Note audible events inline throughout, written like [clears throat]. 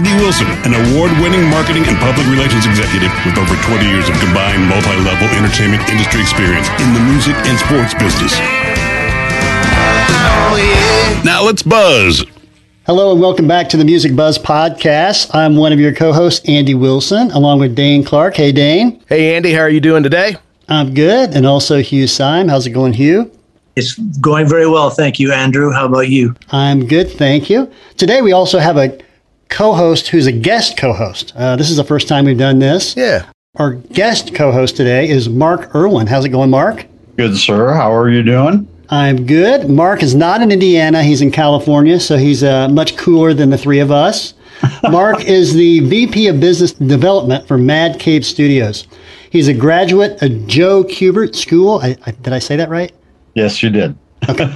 Andy Wilson, an award-winning marketing and public relations executive with over 20 years of combined multi-level entertainment industry experience in the music and sports business. Now let's buzz. Hello and welcome back to the Music Buzzz podcast. I'm one of your co-hosts, Andy Wilson, along with Dane Clark. Hey, Dane. Hey, Andy, how are you doing today? I'm good. And also Hugh Syme. How's it going, Hugh? It's going very well. Thank you, Andrew. How about you? I'm good. Thank you. Today we also have a co-host who's a guest co-host. Uh, this is the first time we've done this. Yeah. Our guest co-host today is Mark Irwin. How's it going, Mark? Good, sir. How are you doing? I'm good. Mark is not in Indiana. He's in California, so he's uh, much cooler than the three of us. [laughs] Mark is the VP of Business Development for Mad Cave Studios. He's a graduate of Joe Kubert School. I, I, did I say that right? Yes, you did. Okay.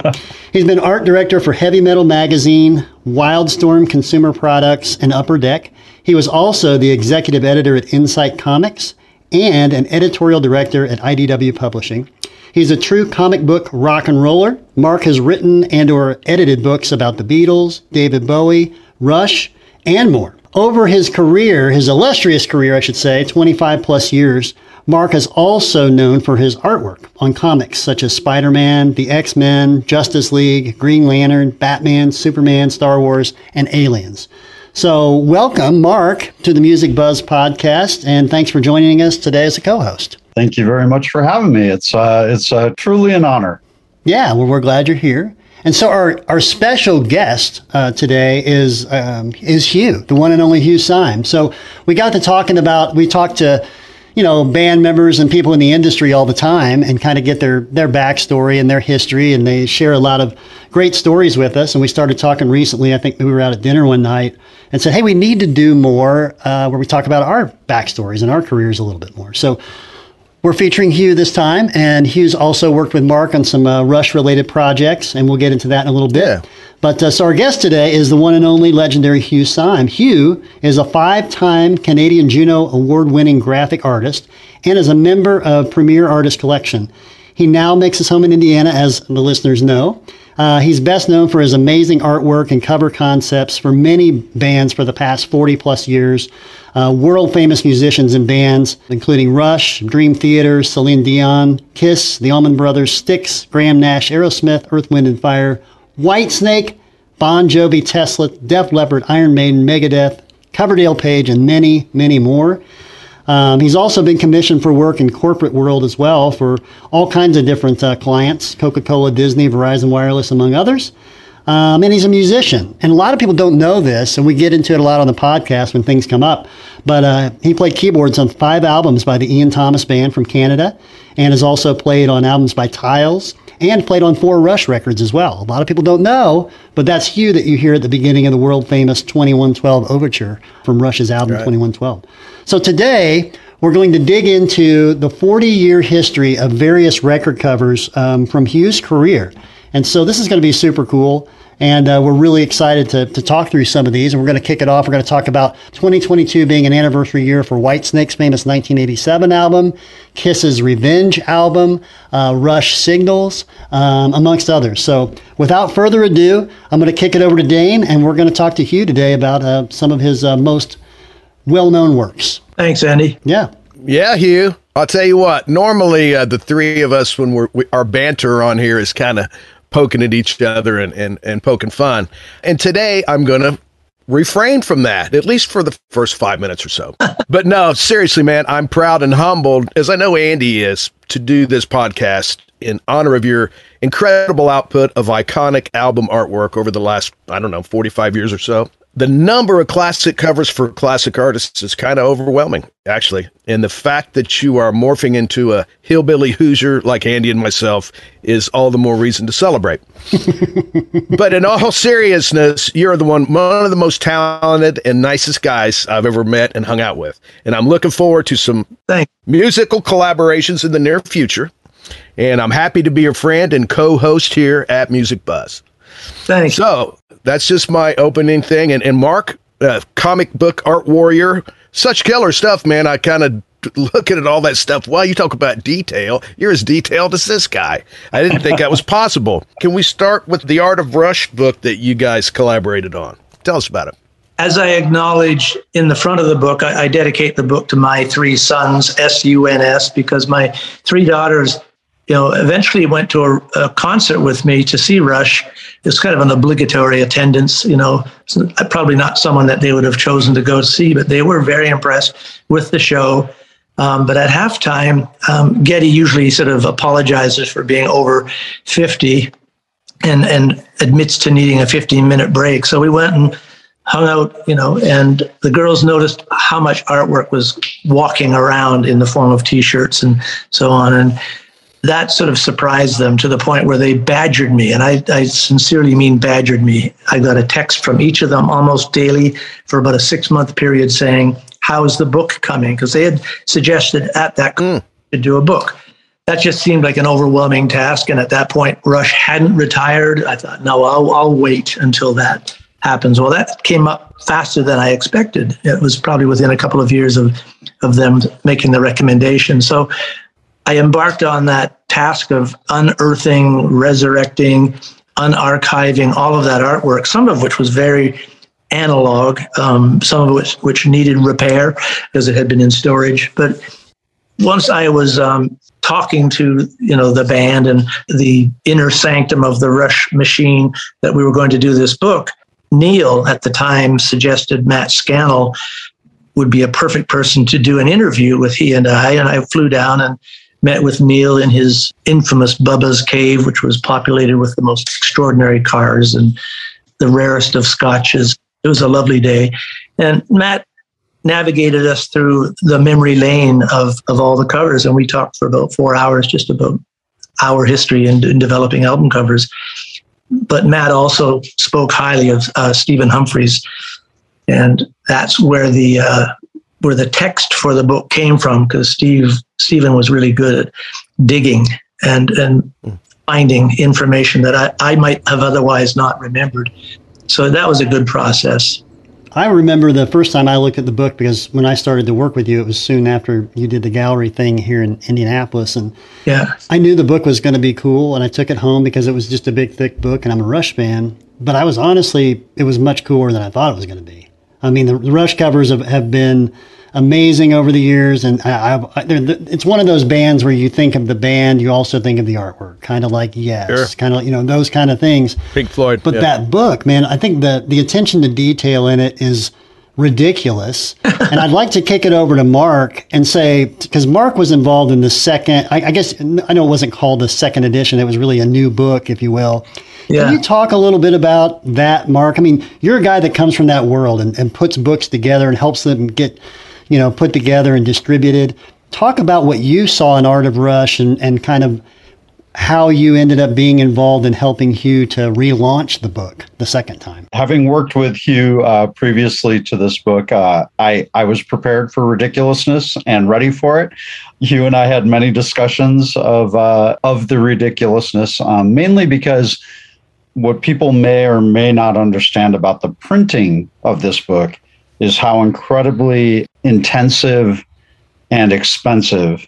He's been art director for Heavy Metal Magazine, Wildstorm Consumer Products, and Upper Deck. He was also the executive editor at Insight Comics and an editorial director at IDW Publishing. He's a true comic book rock and roller. Mark has written and or edited books about the Beatles, David Bowie, Rush, and more. Over his career, his illustrious career, I should say, 25 plus years, Mark is also known for his artwork on comics such as Spider Man, the X Men, Justice League, Green Lantern, Batman, Superman, Star Wars, and Aliens. So, welcome, Mark, to the Music Buzzz podcast, and thanks for joining us today as a co host. Thank you very much for having me. It's, uh, it's uh, truly an honor. Yeah, well, we're glad you're here. And so our, our special guest uh, today is um, is Hugh, the one and only Hugh Syme. So we got to talking about we talked to you know, band members and people in the industry all the time and kind of get their, their backstory and their history. And they share a lot of great stories with us. And we started talking recently. I think we were out at dinner one night and said, Hey, we need to do more uh, where we talk about our backstories and our careers a little bit more. So we're featuring Hugh this time, and Hugh's also worked with Mark on some uh, Rush related projects, and we'll get into that in a little bit. Yeah. But uh, so our guest today is the one and only legendary Hugh Syme. Hugh is a five time Canadian Juno award winning graphic artist and is a member of Premier Artist Collection. He now makes his home in Indiana, as the listeners know. Uh, he's best known for his amazing artwork and cover concepts for many bands for the past 40 plus years. Uh, world famous musicians and bands, including Rush, Dream Theater, Celine Dion, Kiss, the Allman Brothers, Styx, Graham Nash, Aerosmith, Earth, Wind, and Fire, Whitesnake, Bon Jovi, Tesla, Def Leppard, Iron Maiden, Megadeth, Coverdale Page, and many, many more. Um, he's also been commissioned for work in corporate world as well for all kinds of different uh, clients, Coca-Cola, Disney, Verizon Wireless, among others. Um, and he's a musician. And a lot of people don't know this, and we get into it a lot on the podcast when things come up. But uh, he played keyboards on five albums by the Ian Thomas Band from Canada, and has also played on albums by Tiles, and played on four Rush records as well. A lot of people don't know, but that's Hugh that you hear at the beginning of the world famous 2112 Overture from Rush's album right. 2112. So today, we're going to dig into the 40 year history of various record covers um, from Hugh's career. And so this is going to be super cool. And uh, we're really excited to, to talk through some of these. And we're going to kick it off. We're going to talk about 2022 being an anniversary year for Whitesnake's famous 1987 album, Kiss's Revenge album, uh, Rush Signals, um, amongst others. So without further ado, I'm going to kick it over to Dane, and we're going to talk to Hugh today about uh, some of his uh, most well known works. Thanks, Andy. Yeah. Yeah, Hugh. I'll tell you what. Normally, uh, the three of us, when we're we, our banter on here, is kind of poking at each other and, and, and poking fun. And today I'm going to refrain from that, at least for the first five minutes or so. [laughs] but no, seriously, man, I'm proud and humbled, as I know Andy is, to do this podcast in honor of your incredible output of iconic album artwork over the last, I don't know, 45 years or so. The number of classic covers for classic artists is kind of overwhelming, actually. And the fact that you are morphing into a hillbilly Hoosier like Andy and myself is all the more reason to celebrate. [laughs] but in all seriousness, you're the one, one of the most talented and nicest guys I've ever met and hung out with. And I'm looking forward to some Thanks. musical collaborations in the near future. And I'm happy to be your friend and co host here at Music Buzzz. Thanks. So that's just my opening thing. And, and Mark, uh, comic book art warrior, such killer stuff, man. I kind of looking at all that stuff. While you talk about detail, you're as detailed as this guy. I didn't think that was [laughs] possible. Can we start with the Art of Rush book that you guys collaborated on? Tell us about it. As I acknowledge in the front of the book, I, I dedicate the book to my three sons, S U N S, because my three daughters you know, eventually went to a, a, concert with me to see Rush. It's kind of an obligatory attendance, you know, probably not someone that they would have chosen to go see, but they were very impressed with the show. Um, but at halftime, um, Geddy usually sort of apologizes for being over 50 and, and admits to needing a 15 minute break. So we went and hung out, you know, and the girls noticed how much artwork was walking around in the form of t shirts and so on. And that sort of surprised them to the point where they badgered me. And I, I sincerely mean badgered me. I got a text from each of them almost daily for about a six month period saying, How's the book coming? Because they had suggested at that mm. to do a book. That just seemed like an overwhelming task. And at that point, Rush hadn't retired. I thought, no, I'll, I'll wait until that happens. Well, that came up faster than I expected. It was probably within a couple of years of, of them making the recommendation. So I embarked on that task of unearthing, resurrecting, unarchiving all of that artwork, some of which was very analog, um, some of which which needed repair because it had been in storage. But once I was um, talking to you know the band and the inner sanctum of the Rush machine that we were going to do this book, Neil at the time suggested Matt Scannell would be a perfect person to do an interview with he and I, and I flew down and met with Neil in his infamous Bubba's Cave, which was populated with the most extraordinary cars and the rarest of scotches. It was a lovely day. And Matt navigated us through the memory lane of, of all the covers. And we talked for about four hours just about our history in, in developing album covers. But Matt also spoke highly of uh, Stephen Humphries. And that's where the uh, where the text for the book came from because Steve Stephen was really good at digging and and hmm. finding information that I, I might have otherwise not remembered. So that was a good process. I remember the first time I looked at the book because when I started to work with you, it was soon after you did the gallery thing here in Indianapolis, and yeah, I knew the book was going to be cool, and I took it home because it was just a big, thick book, and I'm a Rush fan. But I was honestly, it was much cooler than I thought it was going to be. I mean, the, the Rush covers have, have been amazing over the years, and I, I, it's one of those bands where you think of the band, you also think of the artwork, kind of like Yes, sure. kind of you know those kind of things. Pink Floyd, but yeah. that book, man, I think the the attention to detail in it is ridiculous. [laughs] and I'd like to kick it over to Mark and say, because Mark was involved in the second, I, I, guess, I know it wasn't called the second edition, it was really a new book, if you will. Yeah. Can you talk a little bit about that, Mark? I mean, you're a guy that comes from that world and, and puts books together and helps them get you know, put together and distributed. Talk about what you saw in Art of Rush and, and kind of how you ended up being involved in helping Hugh to relaunch the book the second time. Having worked with Hugh uh, previously to this book, uh, I, I was prepared for ridiculousness and ready for it. Hugh and I had many discussions of, uh, of the ridiculousness, um, mainly because what people may or may not understand about the printing of this book is how incredibly intensive and expensive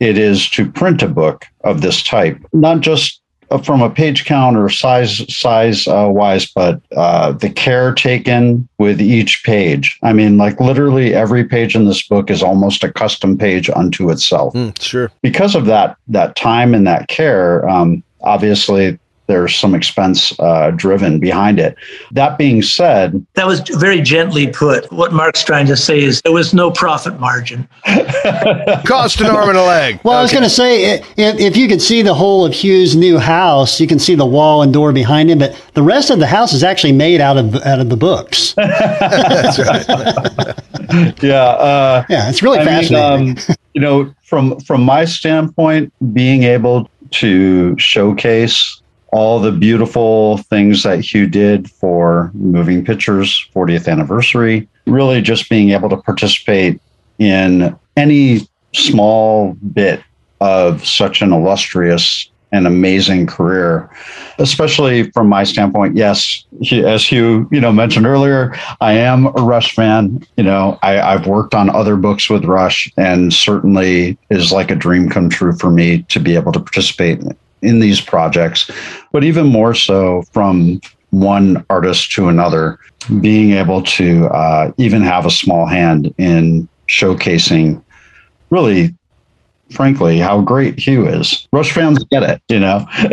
it is to print a book of this type, not just from a page count or size size uh, wise, but uh, the care taken with each page. I mean, like literally every page in this book is almost a custom page unto itself. Mm, sure. Because of that that time and that care, um, obviously there's some expense uh, driven behind it. That being said, that was very gently put. What Mark's trying to say is there was no profit margin. [laughs] Cost an arm and a leg. Well, okay. I was going to say, if, if you could see the whole of Hugh's new house, you can see the wall and door behind him, but the rest of the house is actually made out of out of the books. [laughs] That's right. [laughs] yeah, uh, yeah, it's really I fascinating. Mean, um, you know, from from my standpoint, being able to showcase all the beautiful things that Hugh did for Moving Pictures 40th anniversary. Really, just being able to participate in any small bit of such an illustrious and amazing career, especially from my standpoint. Yes, as Hugh, you know, mentioned earlier, I am a Rush fan. You know, I, I've worked on other books with Rush, and certainly is like a dream come true for me to be able to participate in these projects, but even more so from one artist to another, being able to uh, even have a small hand in showcasing really frankly how great Hugh is. Rush fans get it, you know. [laughs]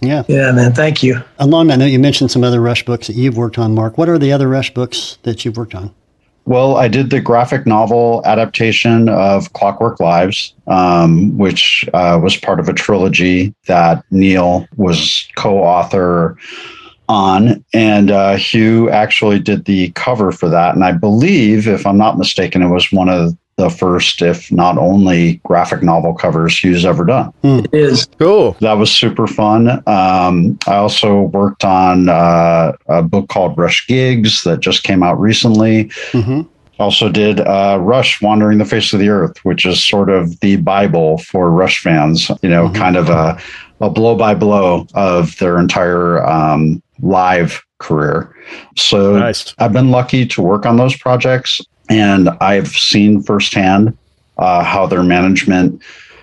yeah. Yeah, man. Thank you. Along that note, you mentioned some other Rush books that you've worked on, Mark. What are the other Rush books that you've worked on? Well, I did the graphic novel adaptation of Clockwork Lives, um, which uh, was part of a trilogy that Neil was co author on. And uh, Hugh actually did the cover for that. And I believe, if I'm not mistaken, it was one of the first, if not only, graphic novel covers Hugh's ever done. Mm. It is cool. That was super fun. Um, I also worked on uh, a book called Rush Gigs that just came out recently. Mm-hmm. Also did uh, Rush Wandering the Face of the Earth, which is sort of the Bible for Rush fans. You know, mm-hmm. kind of a a blow by blow of their entire um, live career. So nice. I've been lucky to work on those projects. And I've seen firsthand uh, how their management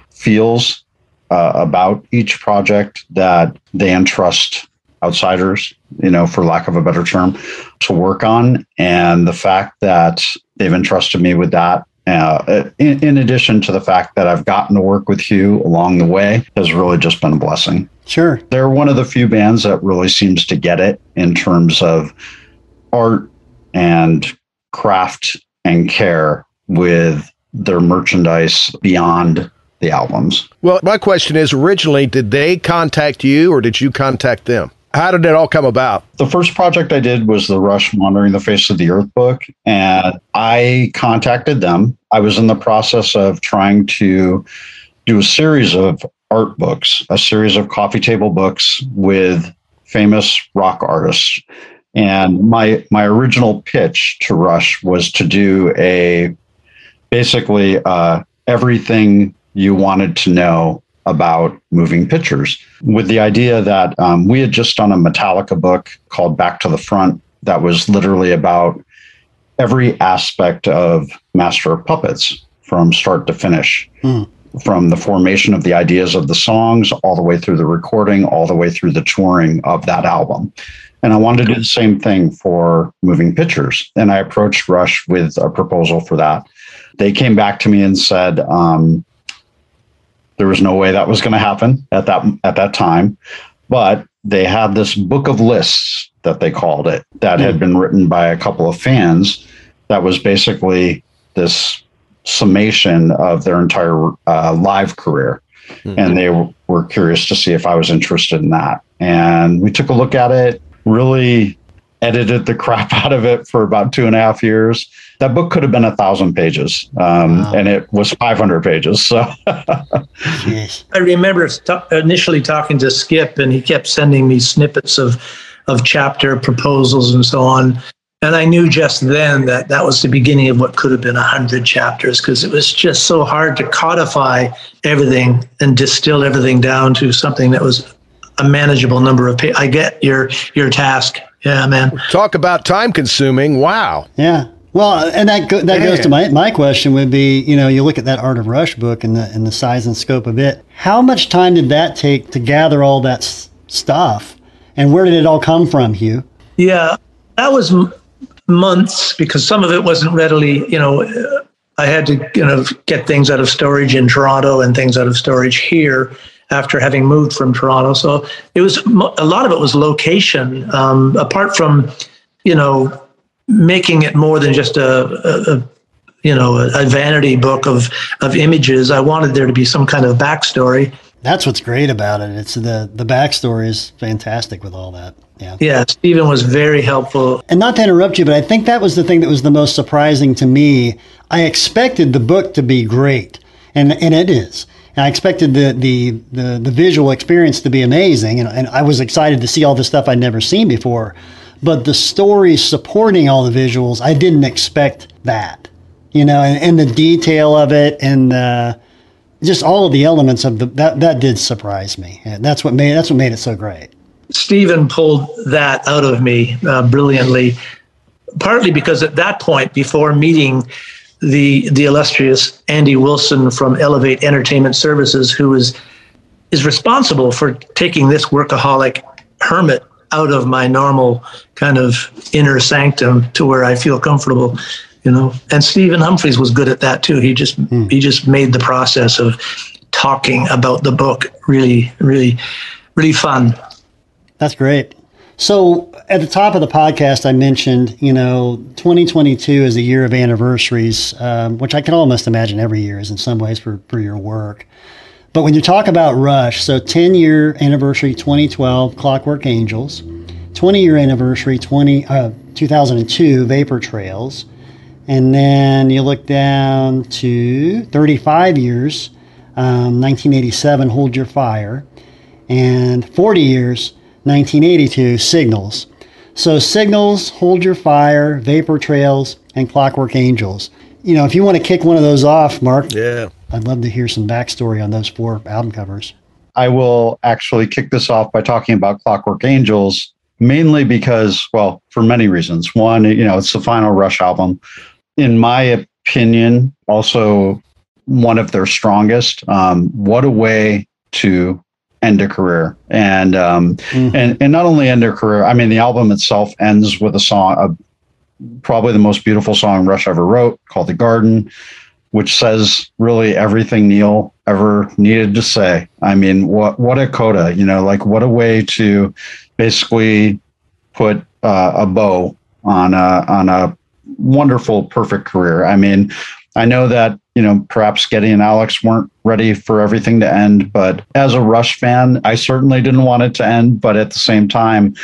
feels uh, about each project that they entrust outsiders, you know, for lack of a better term, to work on. And the fact that they've entrusted me with that, uh, in, in, addition to the fact that I've gotten to work with Hugh along the way, has really just been a blessing. Sure. They're one of the few bands that really seems to get it in terms of art and craft and care with their merchandise beyond the albums. Well, my question is originally, did they contact you or did you contact them? How did it all come about? The first project I did was the Rush Wandering the Face of the Earth book, and I contacted them. I was in the process of trying to do a series of art books, a series of coffee table books with famous rock artists and my my original pitch to Rush was to do a basically uh, everything you wanted to know about moving pictures, with the idea that um, we had just done a Metallica book called Back to the Front that was literally about every aspect of Master of Puppets from start to finish. Mm. From the formation of the ideas of the songs, all the way through the recording, all the way through the touring of that album. And I wanted to do the same thing for moving pictures. And I approached Rush with a proposal for that. They came back to me and said um, there was no way that was going to happen at that at that time, but they had this book of lists that they called it that had been written by a couple of fans. That was basically this summation of their entire uh, live career. Mm-hmm. And they w- were curious to see if I was interested in that. And we took a look at it really edited the [laughs] crap out of it for about two and a half years. That book could have been a thousand pages, um, wow. and it was 500 pages. So I remember t- initially talking to Skip, and he kept sending me snippets of of chapter proposals and so on. And I knew just then that that was the beginning of what could have been a hundred chapters because it was just so hard to codify everything and distill everything down to something that was a manageable number of pages. I get your your task. Yeah, man. Talk about time consuming. Wow. Yeah. Well, and that go, that goes to my my question would be, you know, you look at that Art of Rush book and the and the size and scope of it. How much time did that take to gather all that s- stuff, and where did it all come from, Hugh? Yeah, that was m- months because some of it wasn't readily, you know. Uh, I had to, you know, get things out of storage in Toronto and things out of storage here after having moved from Toronto. So it was a lot of it was location. Um, apart from, you know, making it more than just a, a, a you know a, a, vanity book of of images. I wanted there to be some kind of backstory. That's what's great about it. It's the the backstory is fantastic with all that. Yeah. Yeah, Stephen was very helpful. And not to interrupt you, but I think that was the thing that was the most surprising to me. I expected the book to be great, and and it is. And I expected the, the, the, the visual experience to be amazing, and, and I was excited to see all the stuff I'd never seen before. But the story supporting all the visuals, I didn't expect that. You know, and, and the detail of it, and uh, just all of the elements of the that that did surprise me. And that's what made that's what made it so great. Stephen pulled that out of me uh, brilliantly, partly because at that point, before meeting the the illustrious Andy Wilson from Elevate Entertainment Services, who is is responsible for taking this workaholic hermit out of my normal kind of inner sanctum to where I feel comfortable, you know. And Stephen Humphries was good at that too. He just mm. he just made the process of talking about the book really, really, really fun. That's great. So at the top of the podcast, I mentioned, you know, 2022 is a year of anniversaries, um, which I can almost imagine every year is in some ways for, for your work. But when you talk about Rush, so 10 year anniversary 2012, Clockwork Angels, 20 year anniversary 20, uh, 2002, Vapor Trails, and then you look down to 35 years, um, 1987, Hold Your Fire, and 40 years, 1982, Signals. So Signals, Hold Your Fire, Vapor Trails, and Clockwork Angels. You know, if you want to kick one of those off, Mark, yeah, I'd love to hear some backstory on those four album covers. I will actually kick this off by talking about Clockwork Angels, mainly because, well, for many reasons. One, you know, it's the final Rush album. In my opinion, also one of their strongest. Um, what a way to end a career. And um, mm-hmm. and and not only end their career i mean the album itself ends with a song a, probably the most beautiful song rush ever wrote called the garden which says really everything neil ever needed to say. I mean what what a coda you know like what a way to basically put uh, a bow on a on a wonderful perfect career. I mean i know that you know, perhaps Geddy and Alex weren't ready for everything to end. But as a Rush fan, I certainly didn't want it to end. But at the same time,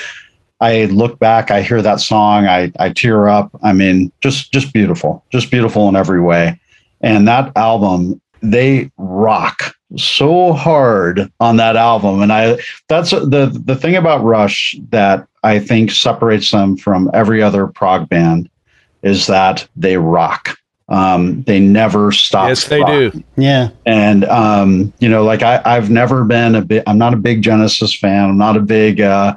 I look back, I hear that song, I, I tear up. I mean, just just beautiful, just beautiful in every way. And that album, they rock so hard on that album. And I that's the the thing about Rush that I think separates them from every other prog band is that they rock um, they never stop. Yes, they do. Yeah. And, um, you know, like I, I've never been a bit, I'm not a big Genesis fan. I'm not a big, uh,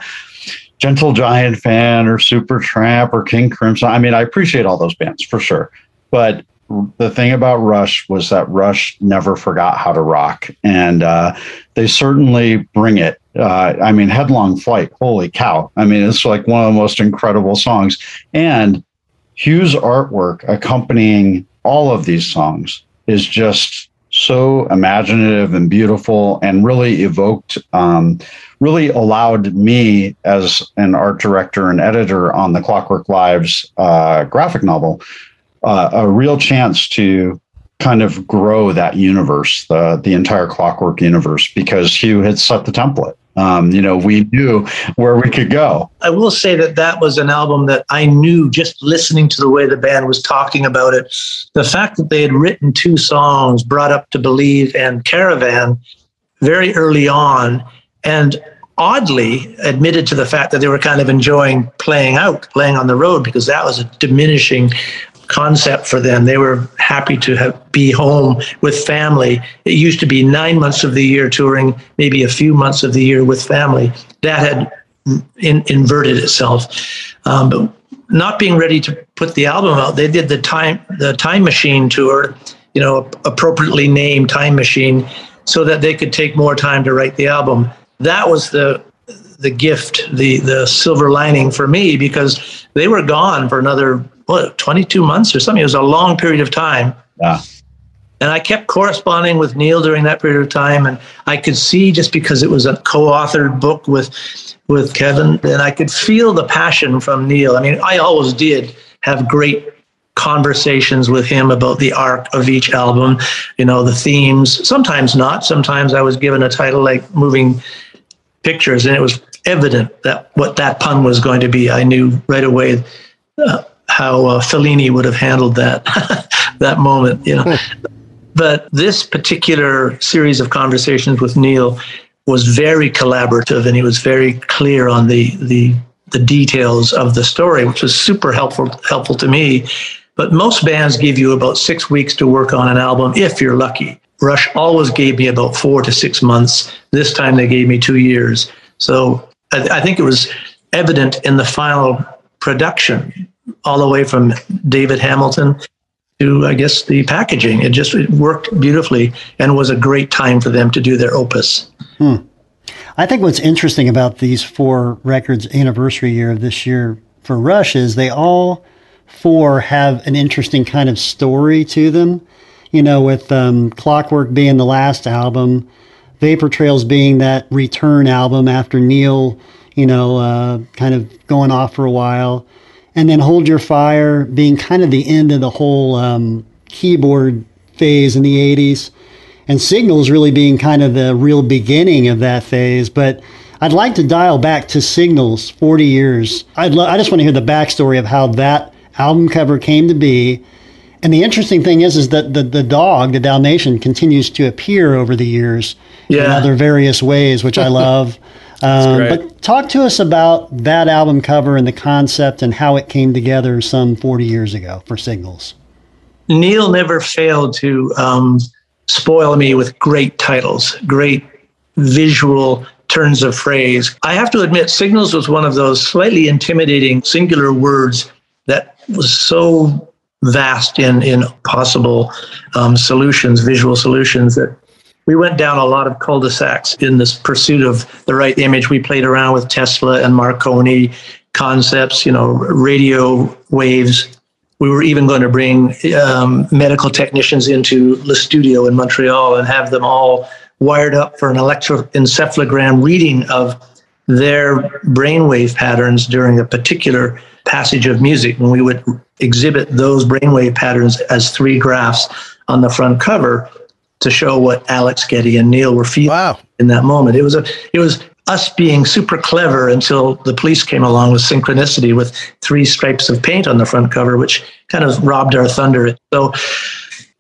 Gentle Giant fan or Supertramp or King Crimson. I mean, I appreciate all those bands for sure. But the thing about Rush was that Rush never forgot how to rock. And uh, they certainly bring it. Uh, I mean, Headlong Flight, holy cow. I mean, it's like one of the most incredible songs. And Hugh's artwork accompanying all of these songs is just so imaginative and beautiful and really evoked um, really allowed me as an art director and editor on the clockwork lives uh, graphic novel uh, a real chance to kind of grow that universe the the entire clockwork universe because hugh had set the template um, you know, we knew where we could go. I will say that that was an album that I knew just listening to the way the band was talking about it. The fact that they had written two songs, Brought Up to Believe and Caravan, very early on, and oddly admitted to the fact that they were kind of enjoying playing out, playing on the road, because that was a diminishing concept for them. They were happy to have, be home with family. It used to be nine months of the year touring, maybe a few months of the year with family. That had in, inverted itself. Um, but not being ready to put the album out, they did the time the Time Machine tour, you know, appropriately named Time Machine, so that they could take more time to write the album. That was the the gift, the the silver lining for me because they were gone for another what 22 months or something. It was a long period of time. Yeah. And I kept corresponding with Neil during that period of time, and I could see just because it was a co-authored book with with Kevin, and I could feel the passion from Neil. I mean, I always did have great conversations with him about the arc of each album, you know, the themes. Sometimes not. Sometimes I was given a title like Moving Pictures, and it was evident that what that pun was going to be. I knew right away uh, how uh, Fellini would have handled that [laughs] that moment, you know. but this particular series of conversations with Neil was very collaborative, and he was very clear on the the the details of the story, which was super helpful helpful to me. But most bands give you about six weeks to work on an album if you're lucky. Rush always gave me about four to six months. This time they gave me two years. So I, I think it was evident in the final production, all the way from David Hamilton to, I guess, the packaging. It just it worked beautifully and was a great time for them to do their opus. Hmm. I think what's interesting about these four records anniversary year of this year for Rush is they all four have an interesting kind of story to them. You know, with um, Clockwork being the last album, Vapor Trails being that return album after Neil, you know, uh, kind of going off for a while, and then Hold Your Fire being kind of the end of the whole um, keyboard phase in the 80s, and Signals really being kind of the real beginning of that phase. But I'd like to dial back to Signals 40 years. I'd lo- I just want to hear the backstory of how that album cover came to be. And the interesting thing is, is that the, the dog, the Dalmatian, continues to appear over the years yeah. in other various ways, which I [laughs] love. Um, but talk to us about that album cover and the concept and how it came together some 40 years ago for Signals. Neil never failed to um, spoil me with great titles, great visual turns of phrase. I have to admit, Signals was one of those slightly intimidating singular words that was so vast in in possible um, solutions, visual solutions that we went down a lot of cul-de-sacs in this pursuit of the right image. We played around with Tesla and Marconi concepts, you know, radio waves. We were even going to bring um, medical technicians into the studio in Montreal and have them all wired up for an electroencephalogram reading of their brainwave patterns during a particular passage of music. And we would exhibit those brainwave patterns as three graphs on the front cover to show what Alex Geddy and Neil were feeling wow. in that moment. It was a it was us being super clever until the police came along with synchronicity with three stripes of paint on the front cover, which kind of robbed our thunder. So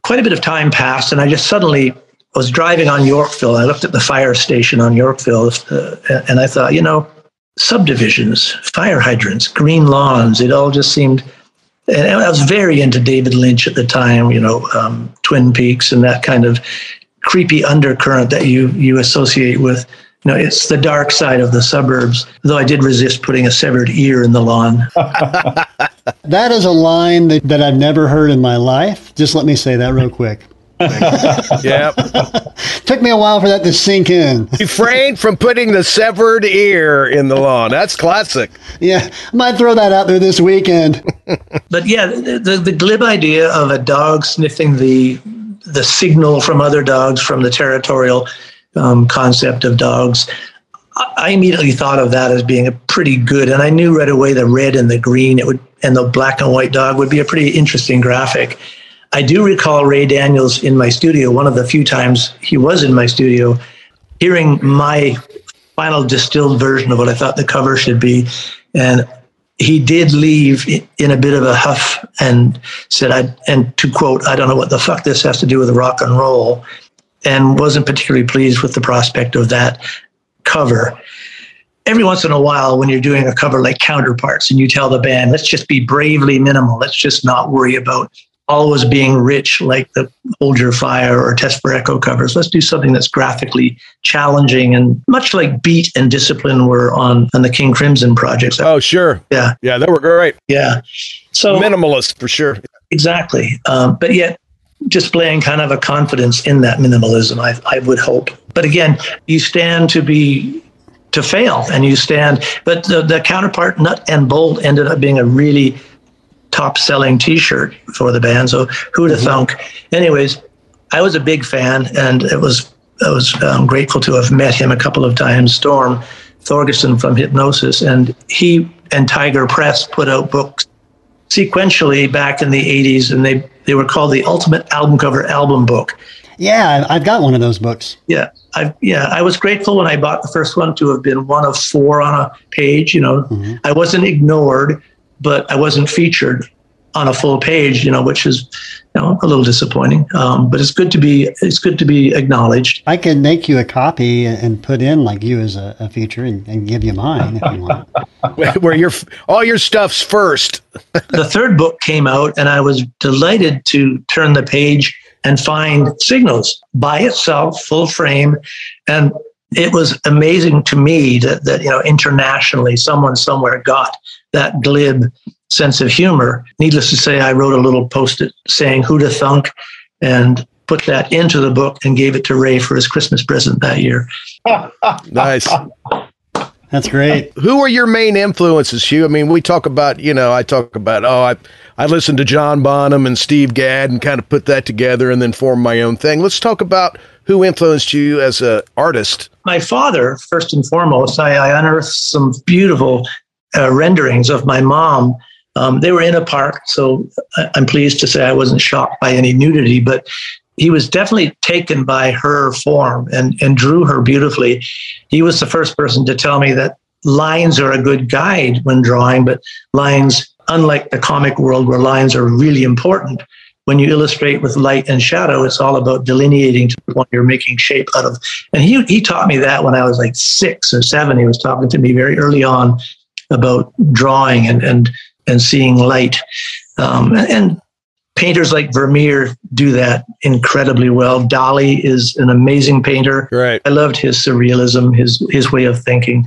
quite a bit of time passed, and I just suddenly was driving on Yorkville. I looked at the fire station on Yorkville, uh, and I thought, you know, subdivisions, fire hydrants, green lawns. It all just seemed. And I was very into David Lynch at the time, you know, um, Twin Peaks and that kind of creepy undercurrent that you you associate with. You know, it's the dark side of the suburbs. Though I did resist putting a severed ear in the lawn. [laughs] [laughs] that is a line that, that I've never heard in my life. Just let me say that real quick. Yeah. [laughs] Took me a while for that to sink in. Refrain from putting the severed ear in the lawn. That's classic. Yeah. I might throw that out there this weekend. [laughs] but yeah, the, the glib idea of a dog sniffing the the signal from other dogs from the territorial um, concept of dogs. I immediately thought of that as being a pretty good, and I knew right away the red and the green, it would, and the black and white dog would be a pretty interesting graphic. I do recall Ray Daniels in my studio, one of the few times he was in my studio, hearing my final distilled version of what I thought the cover should be. And he did leave in a bit of a huff and said, I, and to quote, I don't know what the fuck this has to do with rock and roll, and wasn't particularly pleased with the prospect of that cover. Every once in a while, when you're doing a cover like Counterparts and you tell the band, let's just be bravely minimal, let's just not worry about always being rich like the Hold Your Fire or Test for Echo covers. Let's do something that's graphically challenging and much like Beat and Discipline were on, on the King Crimson projects. Oh, sure. Yeah. Yeah, they were great. Yeah. So minimalist for sure. Exactly. Um, but yet displaying kind of a confidence in that minimalism, I, I would hope. But again, you stand to be to fail and you stand but the, the counterpart nut and bolt ended up being a really top selling T-shirt for the band. So who'd have mm-hmm. thunk? Anyways, I was a big fan, and it was I was um, grateful to have met him a couple of times. Storm Thorgerson from Hipgnosis, and he and Tiger Press put out books sequentially back in the 80s, and they, they were called the Ultimate Album Cover Album Book. Yeah, I've got one of those books. Yeah, I yeah, I was grateful when I bought the first one to have been one of four on a page. You know, mm-hmm. I wasn't ignored, but I wasn't featured on a full page, you know, which is you know a little disappointing. Um, but it's good to be it's good to be acknowledged. I can make you a copy and put in like you as a, a feature and, and, give you mine if you want. [laughs] Where your all your stuff's first. the third book came out, and I was delighted to turn the page and find signals by itself, full frame, and it was amazing to me that, that you know internationally someone somewhere got that glib sense of humor. Needless to say, I wrote a little post-it saying "Who to thunk," and put that into the book and gave it to Ray for his Christmas present that year. [laughs] nice. That's great. Who are your main influences, Hugh? I mean, we talk about, you know, I talk about, oh, I, I listened to John Bonham and Steve Gadd and kind of put that together and then form my own thing. Let's talk about who influenced you as an artist. My father, first and foremost, I, I unearthed some beautiful uh, renderings of my mom um, they were in a park, so I'm pleased to say I wasn't shocked by any nudity, but he was definitely taken by her form and, and drew her beautifully. He was the first person to tell me that lines are a good guide when drawing, but lines, unlike the comic world where lines are really important, when you illustrate with light and shadow, it's all about delineating to what you're making shape out of. And he, he taught me that when I was like six or seven. He was talking to me very early on about drawing and, and and seeing light. Um, and painters like Vermeer do that incredibly well. Dali is an amazing painter. Right. I loved his surrealism, his his way of thinking,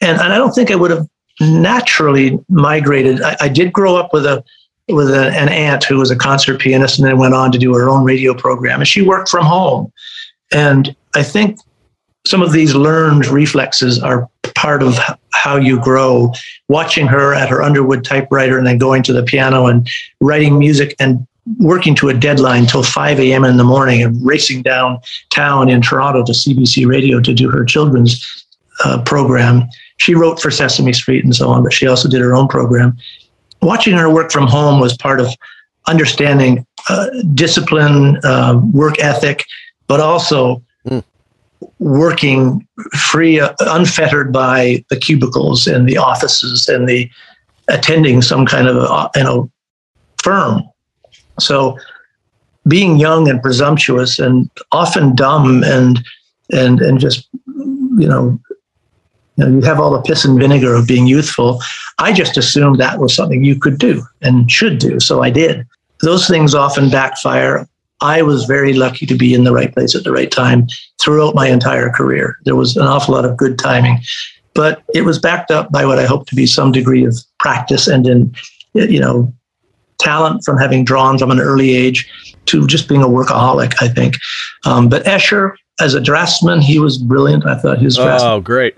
and and I don't think I would have naturally migrated. I, I did grow up with a with a, an aunt who was a concert pianist and then went on to do her own radio program, and she worked from home. And I think some of these learned reflexes are part of how you grow. Watching her at her Underwood typewriter and then going to the piano and writing music and working to a deadline till 5 a.m. in the morning and racing downtown in Toronto to CBC Radio to do her children's uh, program. She wrote for Sesame Street and so on, but she also did her own program. Watching her work from home was part of understanding uh, discipline, uh, work ethic, but also working free, uh, unfettered by the cubicles and the offices and the attending some kind of a, you know firm. So being young and presumptuous and often dumb and and and just you know you know you have all the piss and vinegar of being youthful. I just assumed that was something you could do and should do so i did. Those things often backfire I was very lucky to be in the right place at the right time throughout my entire career. There was an awful lot of good timing, but it was backed up by what I hope to be some degree of practice and in, you know, talent from having drawn from an early age to just being a workaholic, I think. Um, but Escher, as a draftsman, he was brilliant. I thought his. Oh, great.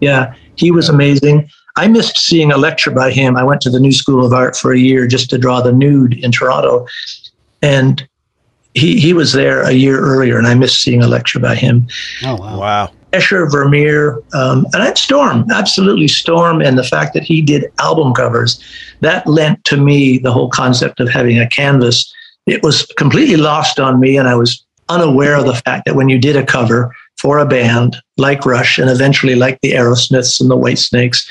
Yeah, he was amazing. I missed seeing a lecture by him. I went to the New School of Art for a year just to draw the nude in Toronto. And he, he was there a year earlier, and I missed seeing a lecture by him. Oh, wow. Wow. Escher, Vermeer, um, and I'm Storm, absolutely Storm, and the fact that he did album covers, that lent to me the whole concept of having a canvas. It was completely lost on me, and I was unaware of the fact that when you did a cover for a band like Rush and eventually like the Aerosmiths and the Whitesnakes,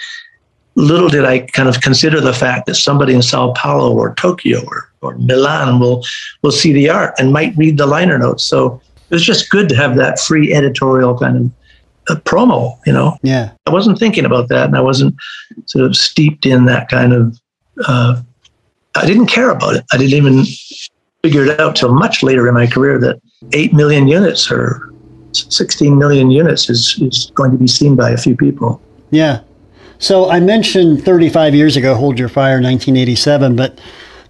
little did I kind of consider the fact that somebody in Sao Paulo or Tokyo or, or Milan will will see the art and might read the liner notes. So it was just good to have that free editorial kind of uh, promo, you know. Yeah. I wasn't thinking about that, and I wasn't sort of steeped in that kind of. Uh, I didn't care about it. I didn't even figure it out till much later in my career that eight million units or 16 million units is, is going to be seen by a few people. Yeah. So I mentioned 35 years ago, Hold Your Fire, 1987, but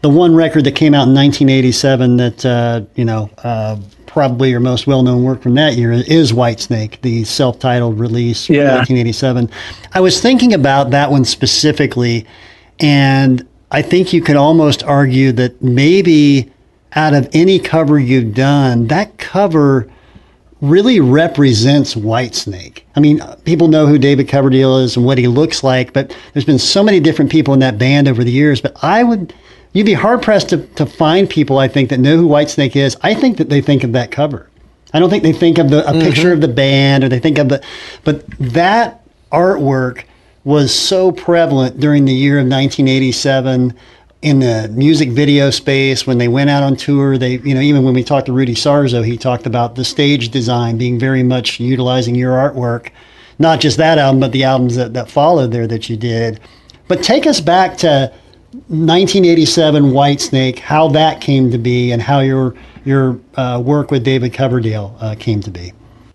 the one record that came out in 1987 that, uh, you know, uh, probably your most well-known work from that year is Whitesnake, the self-titled release from 1987. I was thinking about that one specifically, and I think you could almost argue that maybe out of any cover you've done, that cover really represents Whitesnake. I mean, people know who David Coverdale is and what he looks like, but there's been so many different people in that band over the years. But I would, you'd be hard pressed to, to find people, I think, that know who Whitesnake is. I think that they think of that cover. I don't think they think of the, a mm-hmm. picture of the band or they think of the, but that artwork was so prevalent during the year of 1987 in the music video space when they went out on tour they you know even when we talked to rudy sarzo he talked about the stage design being very much utilizing your artwork. Not just that album but the albums that, that followed there that you did. But take us back to 1987 whitesnake how that came to be and how your your uh, work with david coverdale uh, came to be.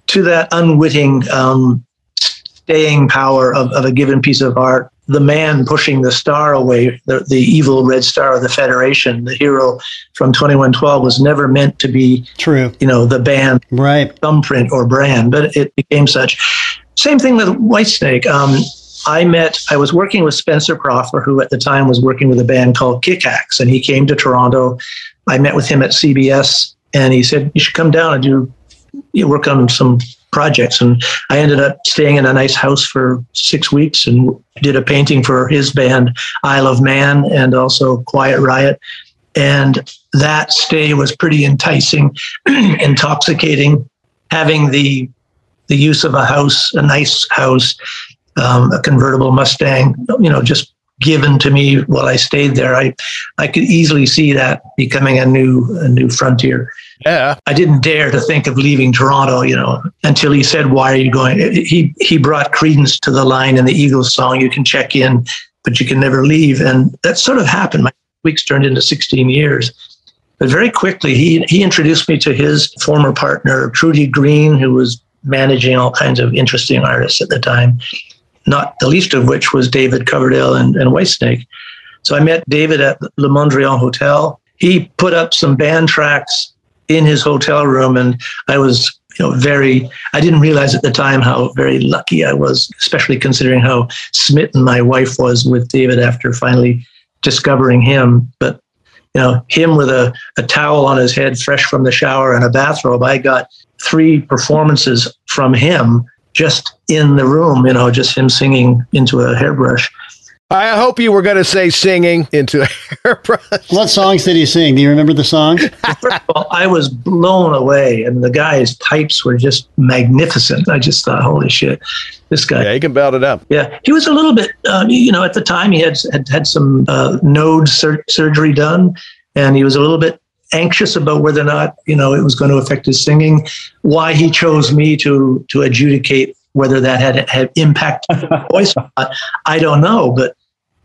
To that unwitting um, staying power of, of a given piece of art the man pushing the star away, the, the evil red star of the Federation, the hero from 2112 was never meant to be true. You know, the band right thumbprint or brand, but it became such. Same thing with Whitesnake. Um, I met, I was working with Spencer Proffer, who at the time was working with a band called Kickaxe, and he came to Toronto. I met with him at CBS, and he said, You should come down and do you work on some projects. And I ended up staying in a nice house for six weeks and did a painting for his band, Isle of Man, and also Quiet Riot. And that stay was pretty enticing, [clears throat] intoxicating, having the the use of a house, a nice house, um, a convertible Mustang, you know, just given to me while I stayed there. I I could easily see that becoming a new a new frontier. Yeah. I didn't dare to think of leaving Toronto, you know, until he said, Why are you going? He, he brought credence to the line in the Eagles song, You can check in, but you can never leave. And that sort of happened. My weeks turned into 16 years. But very quickly, he, he introduced me to his former partner, Trudy Green, who was managing all kinds of interesting artists at the time, not the least of which was David Coverdale and, and Whitesnake. So I met David at Le Mondrian Hotel. He put up some band tracks in his hotel room, and I was you know very i didn't realize at the time how very lucky i was especially considering how smitten my wife was with david after finally discovering him but you know him with a, a towel on his head fresh from the shower and a bathrobe i got three performances from him just in the room you know just him singing into a hairbrush I hope you were going to say singing into a [laughs] hairbrush. What songs did he sing? Do you remember the songs? [laughs] First of all, I was blown away, and the guy's pipes were just magnificent. I just thought, holy shit, this guy. Yeah, he can belt it up. Yeah, he was a little bit, um, you know, at the time he had had, had some uh, node sur- surgery done, and he was a little bit anxious about whether or not you know it was going to affect his singing. Why he chose me to to adjudicate whether that had had impact [laughs] voice, I don't know, but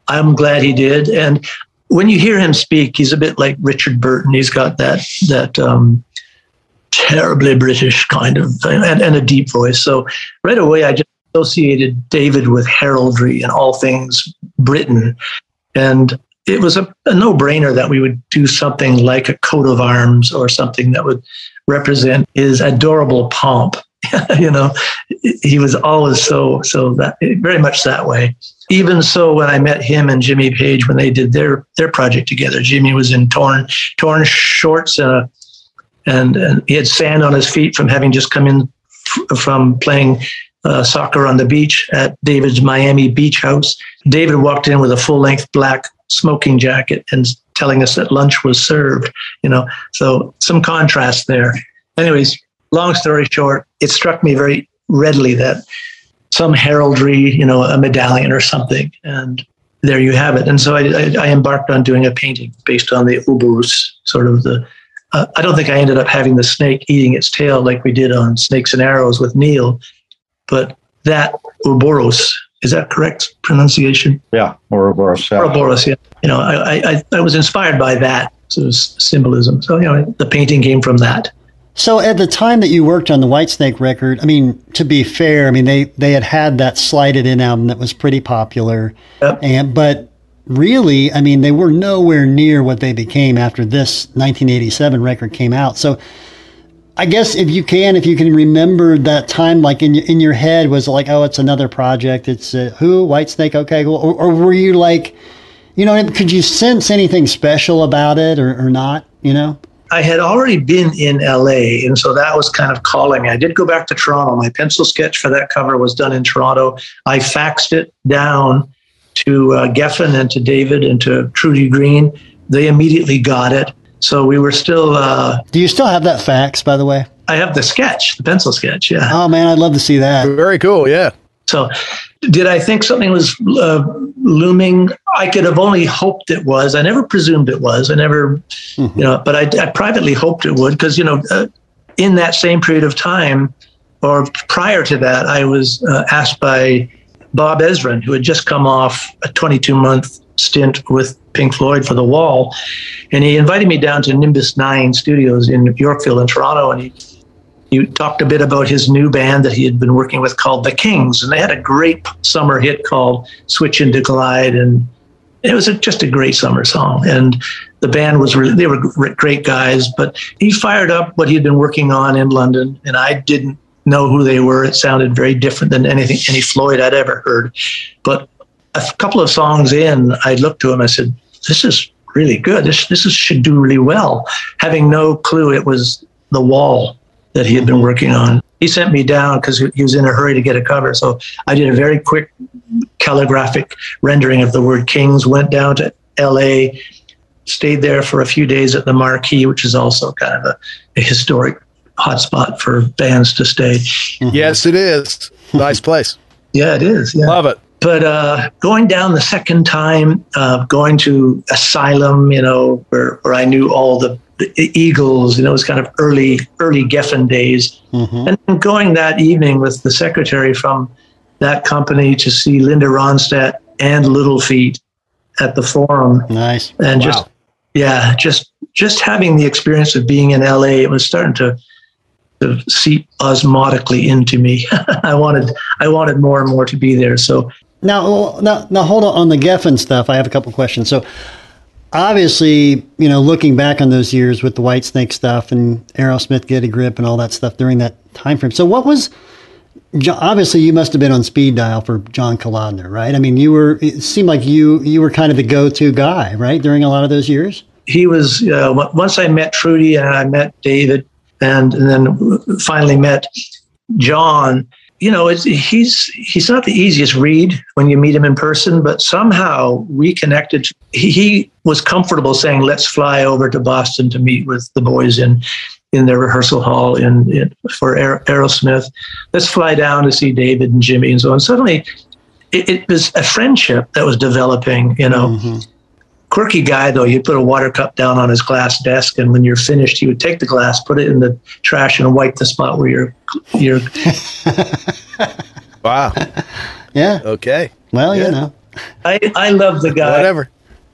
I'm glad he did. And when you hear him speak, he's a bit like Richard Burton. He's got that that um, terribly British kind of thing and, and a deep voice. So right away, I just associated David with heraldry and all things Britain, and it was a, a no-brainer that we would do something like a coat of arms or something that would represent his adorable pomp [laughs] you know, he was always so so that very much that way. Even so, when I met him and Jimmy Page when they did their their project together, Jimmy was in torn torn shorts and a, and, and he had sand on his feet from having just come in f- from playing uh, soccer on the beach at David's Miami Beach House. David walked in with a full length black smoking jacket and telling us that lunch was served. You know, so some contrast there. Anyways, long story short, it struck me very readily that some heraldry, you know, a medallion or something, and there you have it. And so I, I, I embarked on doing a painting based on the Ouroboros, sort of the. Uh, I don't think I ended up having the snake eating its tail like we did on Snakes and Arrows with Neil, but that Ouroboros is that correct pronunciation? Yeah, Ouroboros. Yeah. Ouroboros. Yeah. You know, I, I I was inspired by that sort of symbolism. So you know, the painting came from that. So at the time that you worked on the Whitesnake record, I mean, to be fair, I mean they they had had that Slide It In album that was pretty popular, yep. and but really, I mean, they were nowhere near what they became after this 1987 record came out. So I guess if you can, if you can remember that time, like in in your head, was like, oh, it's another project. It's uh, who Whitesnake, okay, cool. Or, or were you like, you know, could you sense anything special about it or, or not? You know. I had already been in LA, and so that was kind of calling. I did go back to Toronto. My pencil sketch for that cover was done in Toronto. I faxed it down to uh, Geffen and to David and to Trudy Green. They immediately got it. So we were still. Uh, Do you still have that fax, by the way? I have the sketch, the pencil sketch. Yeah. Oh man, I'd love to see that. Very cool. Yeah. So, did I think something was uh, looming? I could have only hoped it was. I never presumed it was. I never, mm-hmm. you know, but I, I, privately hoped it would because, you know, uh, in that same period of time or prior to that, I was uh, asked by Bob Ezrin, who had just come off a 22 month stint with Pink Floyd for The Wall. And he invited me down to Nimbus 9 Studios in Yorkville in Toronto. And he he talked a bit about his new band that he had been working with called The Kings, and they had a great summer hit called Switchin' to Glide, and it was a, just a great summer song. And the band was really, they were great guys, but he fired up what he had been working on in London, and I didn't know who they were. It sounded very different than anything, any Floyd I'd ever heard. But a couple of songs in, I looked to him, I said, this is really good. This, this is, should do really well. Having no clue it was The Wall that he had been working on. He sent me down because he was in a hurry to get a cover. So I did a very quick calligraphic rendering of the word Kings, went down to LA, stayed there for a few days at the Marquis, which is also kind of a, a historic hotspot for bands to stay. Yes, it is. Nice place. yeah, it is. Yeah. Love it. But uh, going down the second time, uh, going to Asylum, you know, where, where I knew all the the Eagles, you know, it was kind of early, early Geffen days. Mm-hmm. And going that evening with the secretary from that company to see Linda Ronstadt and Little Feat at the forum. Nice. And wow. just, yeah, just, just having the experience of being in LA, it was starting to, to seep osmotically into me. [laughs] I wanted, I wanted more and more to be there. So now, now, now hold on on the Geffen stuff. I have a couple questions. So, obviously, you know, looking back on those years with the Whitesnake stuff and Aerosmith Get a Grip and all that stuff during that time frame. So, what was obviously you must have been on speed dial for John Kalodner, right? I mean, you were. It seemed like you you were kind of the go to guy, right, during a lot of those years. He was. Uh, once I met Trudy and I met David, and, and then finally met John you know, he's he's not the easiest read when you meet him in person, but somehow we connected. He, he, was comfortable saying, "Let's fly over to Boston to meet with the boys in in their rehearsal hall in, in for Aerosmith. Let's fly down to see David and Jimmy and so on." Suddenly, it, it was a friendship that was developing. You know. Mm-hmm quirky guy though. You put a water cup down on his glass desk and when you're finished he would take the glass put it in the trash and wipe the spot where you're you're [laughs] wow. Yeah. Okay. Well yeah. you know. I i love the guy. Whatever.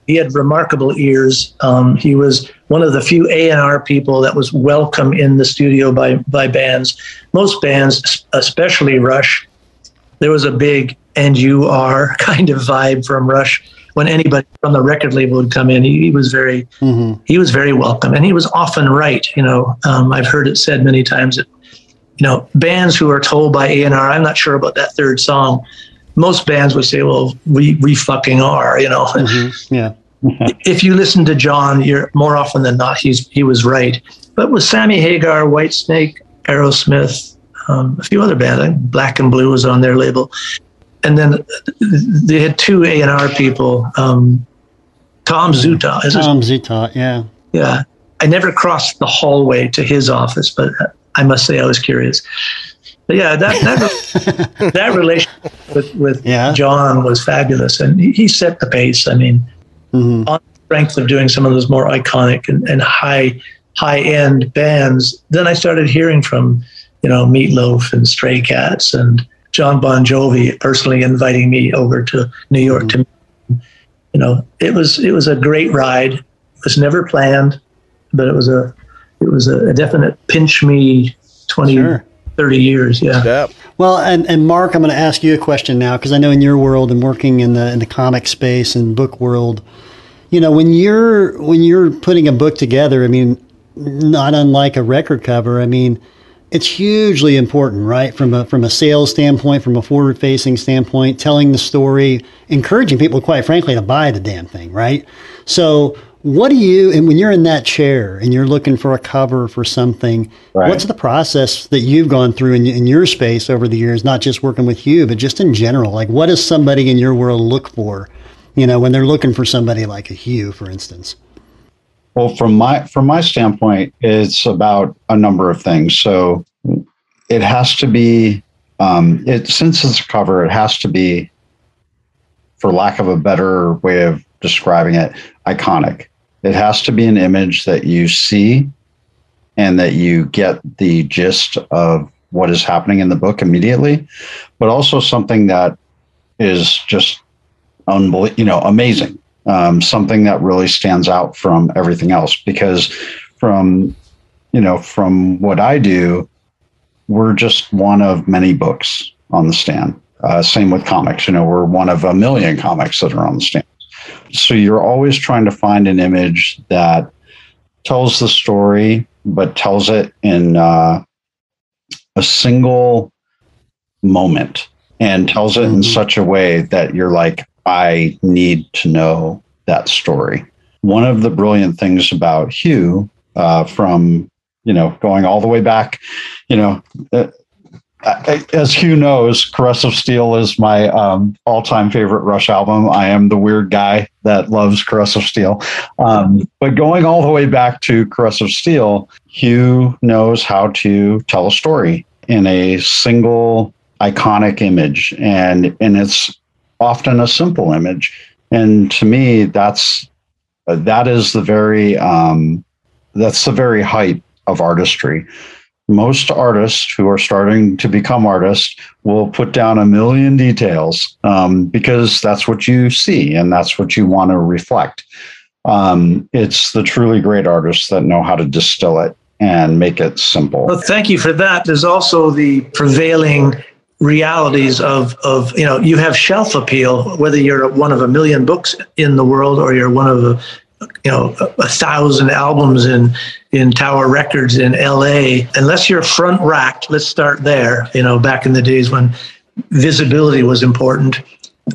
He had remarkable ears. Um, he was one of the few a&r people that was welcome in the studio by by bands. Most bands especially rush there was a big and you are kind of vibe from rush when anybody from the record label would come in, he, he was very mm-hmm. he was very welcome, and he was often right. You know, um, I've heard it said many times that you know bands who are told by A and R, I'm not sure about that third song. Most bands would say, "Well, we we fucking are," you know. Mm-hmm. Yeah. [laughs] if you listen to John, you're more often than not he's he was right. But with Sammy Hagar, Whitesnake, Aerosmith, um, a few other bands, Black and Blue was on their label and then they had two A and R people. Um, Tom Zutaut. Tom Zutaut, yeah. Yeah. I never crossed the hallway to his office, but I must say I was curious. But yeah, that that, [laughs] that relationship with, with yeah. John was fabulous, and he, he set the pace. I mean, mm-hmm. on the strength of doing some of those more iconic and, and high high end bands, then I started hearing from you know Meatloaf and Stray Cats and Jon Bon Jovi personally inviting me over to New York mm-hmm. to, you know, it was it was a great ride. It was never planned, but it was a it was a, definite pinch me 20, sure. 30 years. Yeah. yeah. Well, and, and Mark, I'm going to ask you a question now because I know in your world and working in the in the comic space and book world, you know, when you're when you're putting a book together, I mean, not unlike a record cover, I mean it's hugely important, right? From a from a sales standpoint, from a forward facing standpoint, telling the story, encouraging people, quite frankly, to buy the damn thing, right? So, What do you, and when you're in that chair and you're looking for a cover for something, Right. what's the process that you've gone through in, in your space over the years, not just working with you, but just in general? Like, what does somebody in your world look for, you know, when they're looking for somebody like a Hugh, for instance? Well, from my from my standpoint, it's about a number of things. So it has to be um, it since it's a cover, it has to be, for lack of a better way of describing it, iconic. It has to be an image that you see and that you get the gist of what is happening in the book immediately, but also something that is just unbelievable, you know, amazing um, something that really stands out from everything else. Because from you know from what i do we're just one of many books on the stand. Uh, same with comics. You know we're one of a million comics that are on the stand. So you're always trying to find an image that tells the story but tells it in uh, a single moment and tells it in Mhm. such a way that you're like I need to know that story. One of the brilliant things about Hugh, uh, from you know going all the way back, you know, uh, as Hugh knows, "Caress of Steel" is my um, all-time favorite Rush album. I am the weird guy that loves "Caress of Steel," um, but going all the way back to "Caress of Steel," Hugh knows how to tell a story in a single iconic image, and and it's often a simple image. And to me, that's uh, that is the very um, that's the very height of artistry. Most artists who are starting to become artists will put down a million details um, because that's what you see and that's what you want to reflect. Um, it's the truly great artists that know how to distill it and make it simple. Well, thank you for that. There's also the prevailing realities of of you know you have shelf appeal whether you're one of a million books in the world or you're one of a you know a, a thousand albums in in Tower Records in L.A. Unless you're front racked, let's start there. You know, back in the days when visibility was important,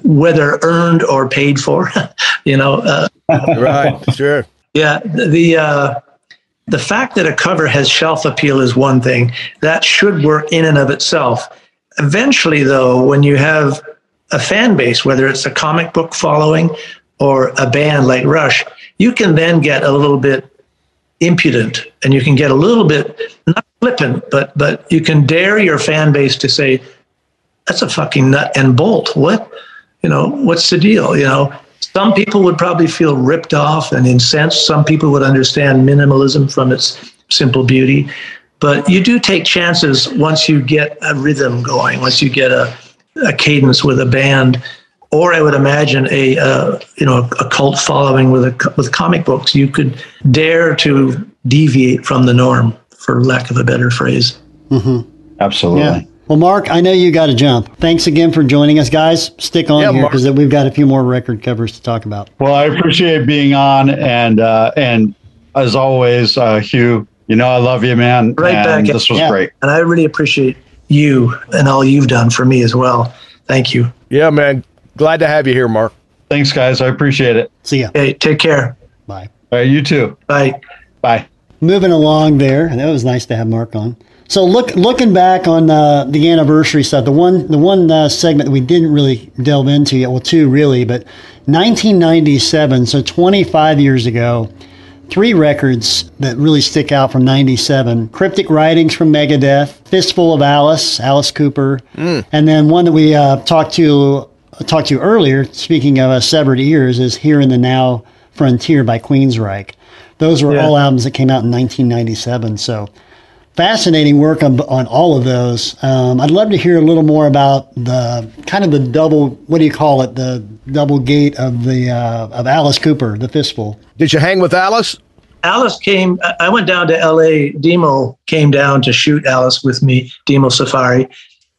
whether earned or paid for. [laughs] you know, uh, right. Sure. yeah, the uh, the fact that a cover has shelf appeal is one thing that should work in and of itself. Eventually, though, when you have a fan base, whether it's a comic book following or a band like Rush, you can then get a little bit impudent and you can get a little bit not flippant, but but you can dare your fan base to say, "That's a fucking nut and bolt." What, you know, what's the deal? You know, some people would probably feel ripped off and incensed. Some people would understand minimalism from its simple beauty. But you do take chances once you get a rhythm going, once you get a, a cadence with a band, or I would imagine a uh, you know a cult following with a with comic books. You could dare to deviate from the norm, for lack of a better phrase. Absolutely. Yeah. Well, Mark, I know you got to jump. Thanks again for joining us, guys. Stick on Yeah, here because we've got a few more record covers to talk about. Well, I appreciate being on, and uh, and as always, uh, Hugh, you know I love you, man. Right and back This was Yeah. great. And I really appreciate you and all you've done for me as well. Thank you. Yeah, man. Glad to have you here, Mark. Thanks, guys. I appreciate it. See ya. Hey, take care. Bye. All right, you too. Bye. Bye. moving along there, and that was nice to have Mark on. So look, looking back on uh, the anniversary stuff, the one the one uh, segment that we didn't really delve into yet, well, two really, but 1997, so 25 years ago, three records that really stick out from 97 cryptic writings from megadeth fistful of alice alice cooper and then one that we uh, talked to talked to earlier speaking of uh, severed ears is here in the now frontier by queensryche. Those were Yeah. all albums that came out in 1997 so fascinating work on, on all of those um, i'd love to hear a little more about the kind of the double what do you call it the double gate of the uh, of alice cooper the fistful Did you hang with Alice? Alice came. I- I went down to L.A. Dimo came down to shoot Alice with me. Dimo Safari,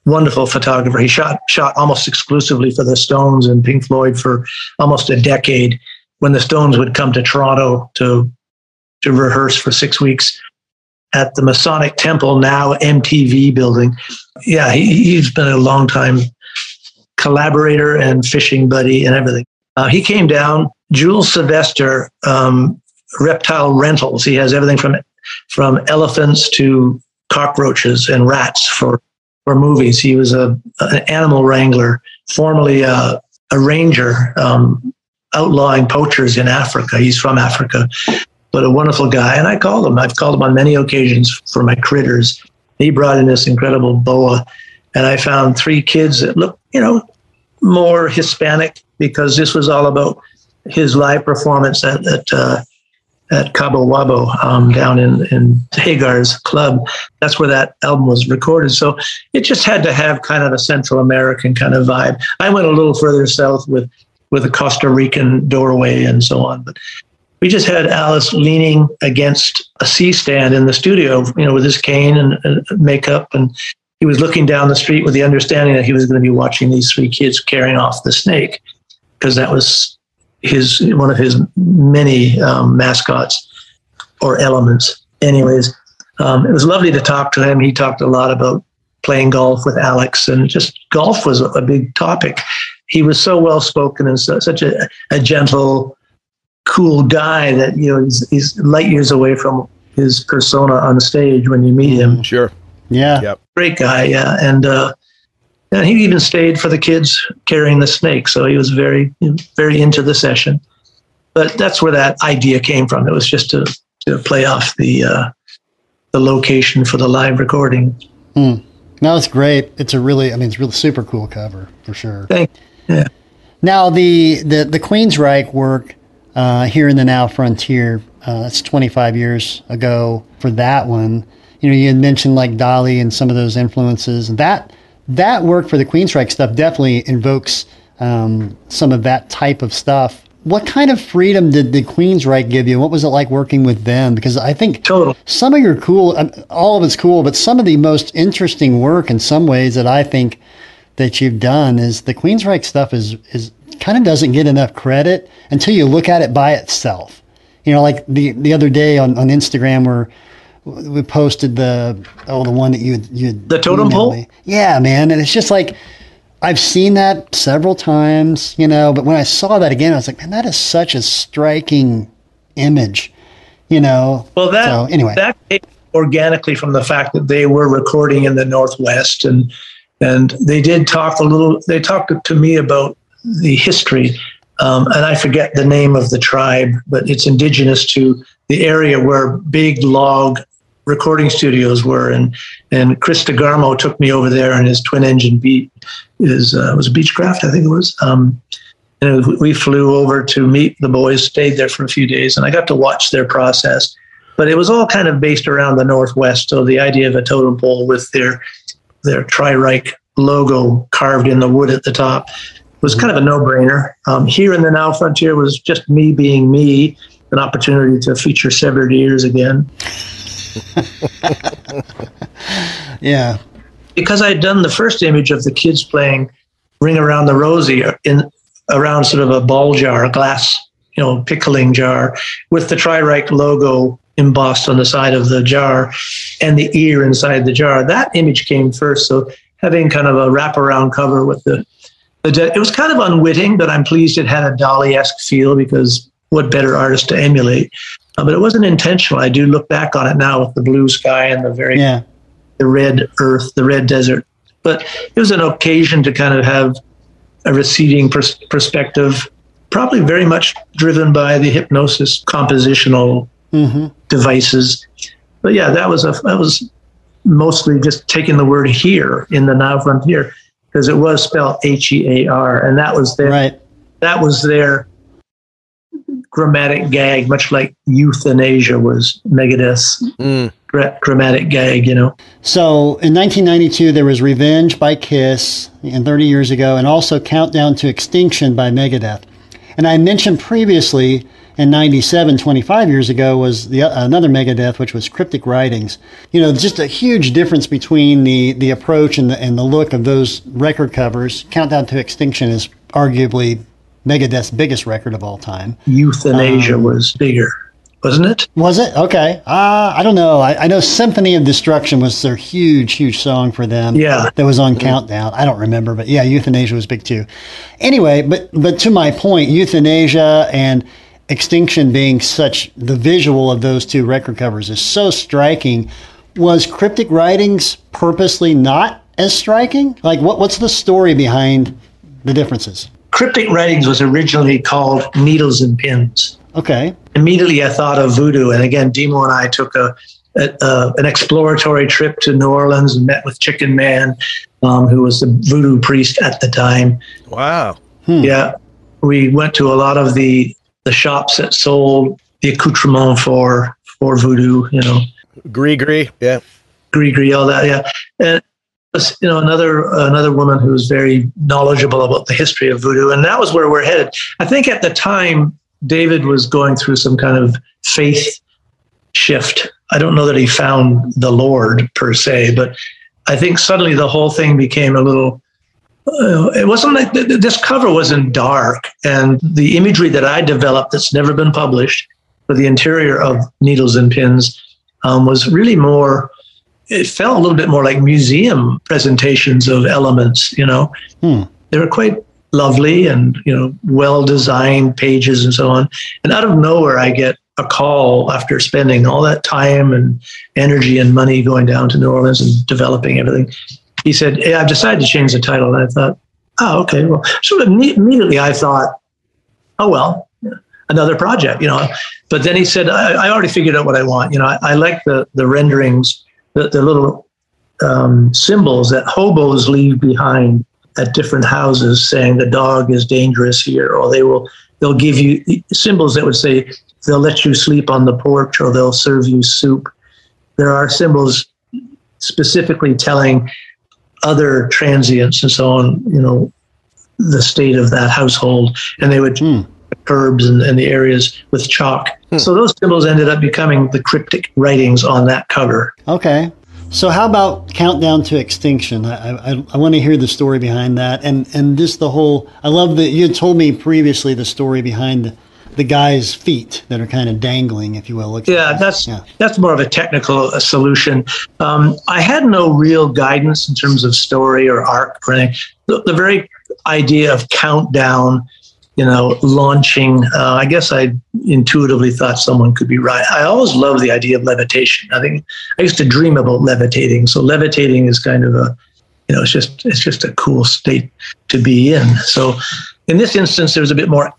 wonderful photographer. He shot shot almost exclusively for the Stones and Pink Floyd for almost a decade. When the Stones would come to Toronto to to rehearse for six weeks at the Masonic Temple, now MTV building. Yeah, he, he's been a long time collaborator and fishing buddy and everything. Uh, he came down. Jules Sylvester, um, Reptile Rentals. He has everything from from elephants to cockroaches and rats for for movies. He was a an animal wrangler, formerly a, a ranger, um, outlawing poachers in Africa. He's from Africa, but a wonderful guy. And I called him. I've called him on many occasions for my critters. He brought in this incredible boa, and I found three kids that looked, you know, more Hispanic because this was all about his live performance at, at uh, at Cabo Wabo um, down in, in Hagar's club. That's where that album was recorded. So it just had to have kind of a Central American kind of vibe. I went a little further south with with a Costa Rican doorway and so on. But we just had Alice leaning against a C stand in the studio, you know, with his cane and, makeup. And he was looking down the street with the understanding that he was going to be watching these three kids carrying off the snake because that was his one of his many um, mascots or elements. Anyways, um, it was lovely to talk to him. He talked a lot about playing golf with Alex, and just golf was a big topic. He was so well spoken and so, such a, a gentle, cool guy that you know he's, he's light years away from his persona on stage when you meet him. Sure. Yeah. Yep. Great guy, yeah, and uh, and he even stayed for the kids carrying the snake. So he was very, very into the session. But that's where that idea came from. It was just to, to play off the uh, the location for the live recording. Hmm. No, it's great. It's a really, I mean, it's really super cool cover for sure. Thank. Yeah. Now the the the Queensryche work uh, here in the Now Frontier. Uh, that's 25 years ago for that one. You know, you had mentioned like Dali and some of those influences. That that work for the Queensryche stuff definitely invokes um, some of that type of stuff. What kind of freedom did the Queensryche give you? What was it like working with them? Because I think Total. some of your cool, um, all of it's cool, but some of the most interesting work in some ways that I think that you've done is the Queensryche stuff is is kind of doesn't get enough credit until you look at it by itself. You know, like the the other day on, on Instagram where we posted the oh the one that you you The totem pole? me. Yeah, man, and it's just like I've seen that several times, you know, but when I saw that again, I was like, man, that is such a striking image, you know. Well, that so anyway, that came organically from the fact that they were recording in the Northwest, and and they did talk a little. They talked to me about the history, um, and I forget the name of the tribe, but it's indigenous to the area where big log recording studios were, and and Chris DeGarmo took me over there in his twin engine beat, is uh, was a Beechcraft, I think it was. Um, and we flew over to meet the boys, stayed there for a few days, and I got to watch their process. But it was all kind of based around the Northwest. So the idea of a totem pole with their their Tri-Ryche logo carved in the wood at the top was kind of a no-brainer. Um, here in the Now Frontier was just me being me, an opportunity to feature severed ears again. [laughs] yeah, because I'd done the first image of the kids playing Ring Around the Rosie in around sort of a ball jar, a glass, you know, pickling jar with the Tri-Ryche logo embossed on the side of the jar and the ear inside the jar. That image came first. So having kind of a wraparound cover with the, it was kind of unwitting, but I'm pleased it had a Dali-esque feel because what better artist to emulate? Uh, but it wasn't intentional. I do look back on it now with the blue sky and the very yeah, the red earth, the red desert. But it was an occasion to kind of have a receding pers- perspective, probably very much driven by the Hipgnosis compositional hmm devices. But yeah, that was a that was mostly just taking the word here in the now frontier because it was spelled H E A R, and that was their right. that was their grammatic gag, much like Youthanasia was Megadeth's Mm. gra- grammatic gag. You know. So in 1992, there was Revenge by Kiss, and 30 years ago, and also Countdown to Extinction by Megadeth. And I mentioned previously in 97, 25 years ago, was the another Megadeth, which was Cryptic Writings. You know, just a huge difference between the, the approach and the, and the look of those record covers. Countdown to Extinction is arguably Megadeth's biggest record of all time. Youthanasia Um, was bigger. wasn't it? Was it? Okay. Uh, I don't know. I, I know Symphony of Destruction was their huge, huge song for them. Yeah. That was on Countdown. I don't remember, but yeah, Youthanasia was big too. Anyway, but but to my point, Youthanasia and Extinction being such the visual of those two record covers is so striking. Was Cryptic Writings purposely not as striking? Like, what what's the story behind the differences? Cryptic Writings was originally called Needles and Pins. Okay. Immediately, I thought of voodoo, and again, Dimo and I took a, a, a an exploratory trip to New Orleans and met with Chicken Man, um, who was the voodoo priest at the time. Wow. Yeah, we went to a lot of the the shops that sold the accoutrement for for voodoo. You know, Gree gree. Yeah. Gree all that. Yeah, and you know another another woman who was very knowledgeable about the history of voodoo, and that was where we're headed. I think at the time David was going through some kind of faith shift. I don't know that he found the Lord per se, but I think suddenly the whole thing became a little. Uh, it wasn't like th- th- this cover wasn't dark, and the imagery that I developed that's never been published for the interior of Needles and Pins um, was really more. It felt a little bit more like museum presentations of elements. You know, Hmm. they were quite lovely and you know well designed pages and so on. And out of nowhere, I get a call after spending all that time and energy and money going down to New Orleans and developing everything. He said, "Hey, I've decided to change the title." And I thought, "Oh, okay." Well, so imme- immediately I thought, "Oh well, another project," you know. But then he said, "I, I already figured out what I want." You know, I, I like the the renderings, the, the little um, symbols that hobos leave behind at different houses, saying the dog is dangerous here, or they will they'll give you symbols that would say they'll let you sleep on the porch or they'll serve you soup. There are symbols specifically telling other transients and so on, you know, the state of that household, and they would Hmm. curbs and, and the areas with chalk. So those symbols ended up becoming the cryptic writings on that cover. Okay. So how about Countdown to Extinction? I, I, I want to hear the story behind that, and and just the whole. I love that you told me previously the story behind the, guy's feet that are kind of dangling, if you will. Looks Yeah, like- that's yeah. that's more of a technical uh, solution. Um, I had no real guidance in terms of story or arc or anything. The, the very idea of countdown, you know, launching. Uh, I guess I intuitively thought someone could be right. I always loved the idea of levitation. I think I used to dream about levitating. So levitating is kind of a, you know, it's just it's just a cool state to be in. So in this instance, there's a bit more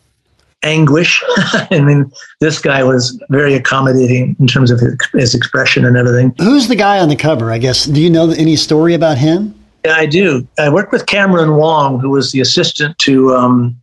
anguish. [laughs] I mean, this guy was very accommodating in terms of his, his expression and everything. Who's the guy on the cover? I guess. Do you know any story about him? Yeah, I do. I worked with Cameron Wong, who was the assistant to um,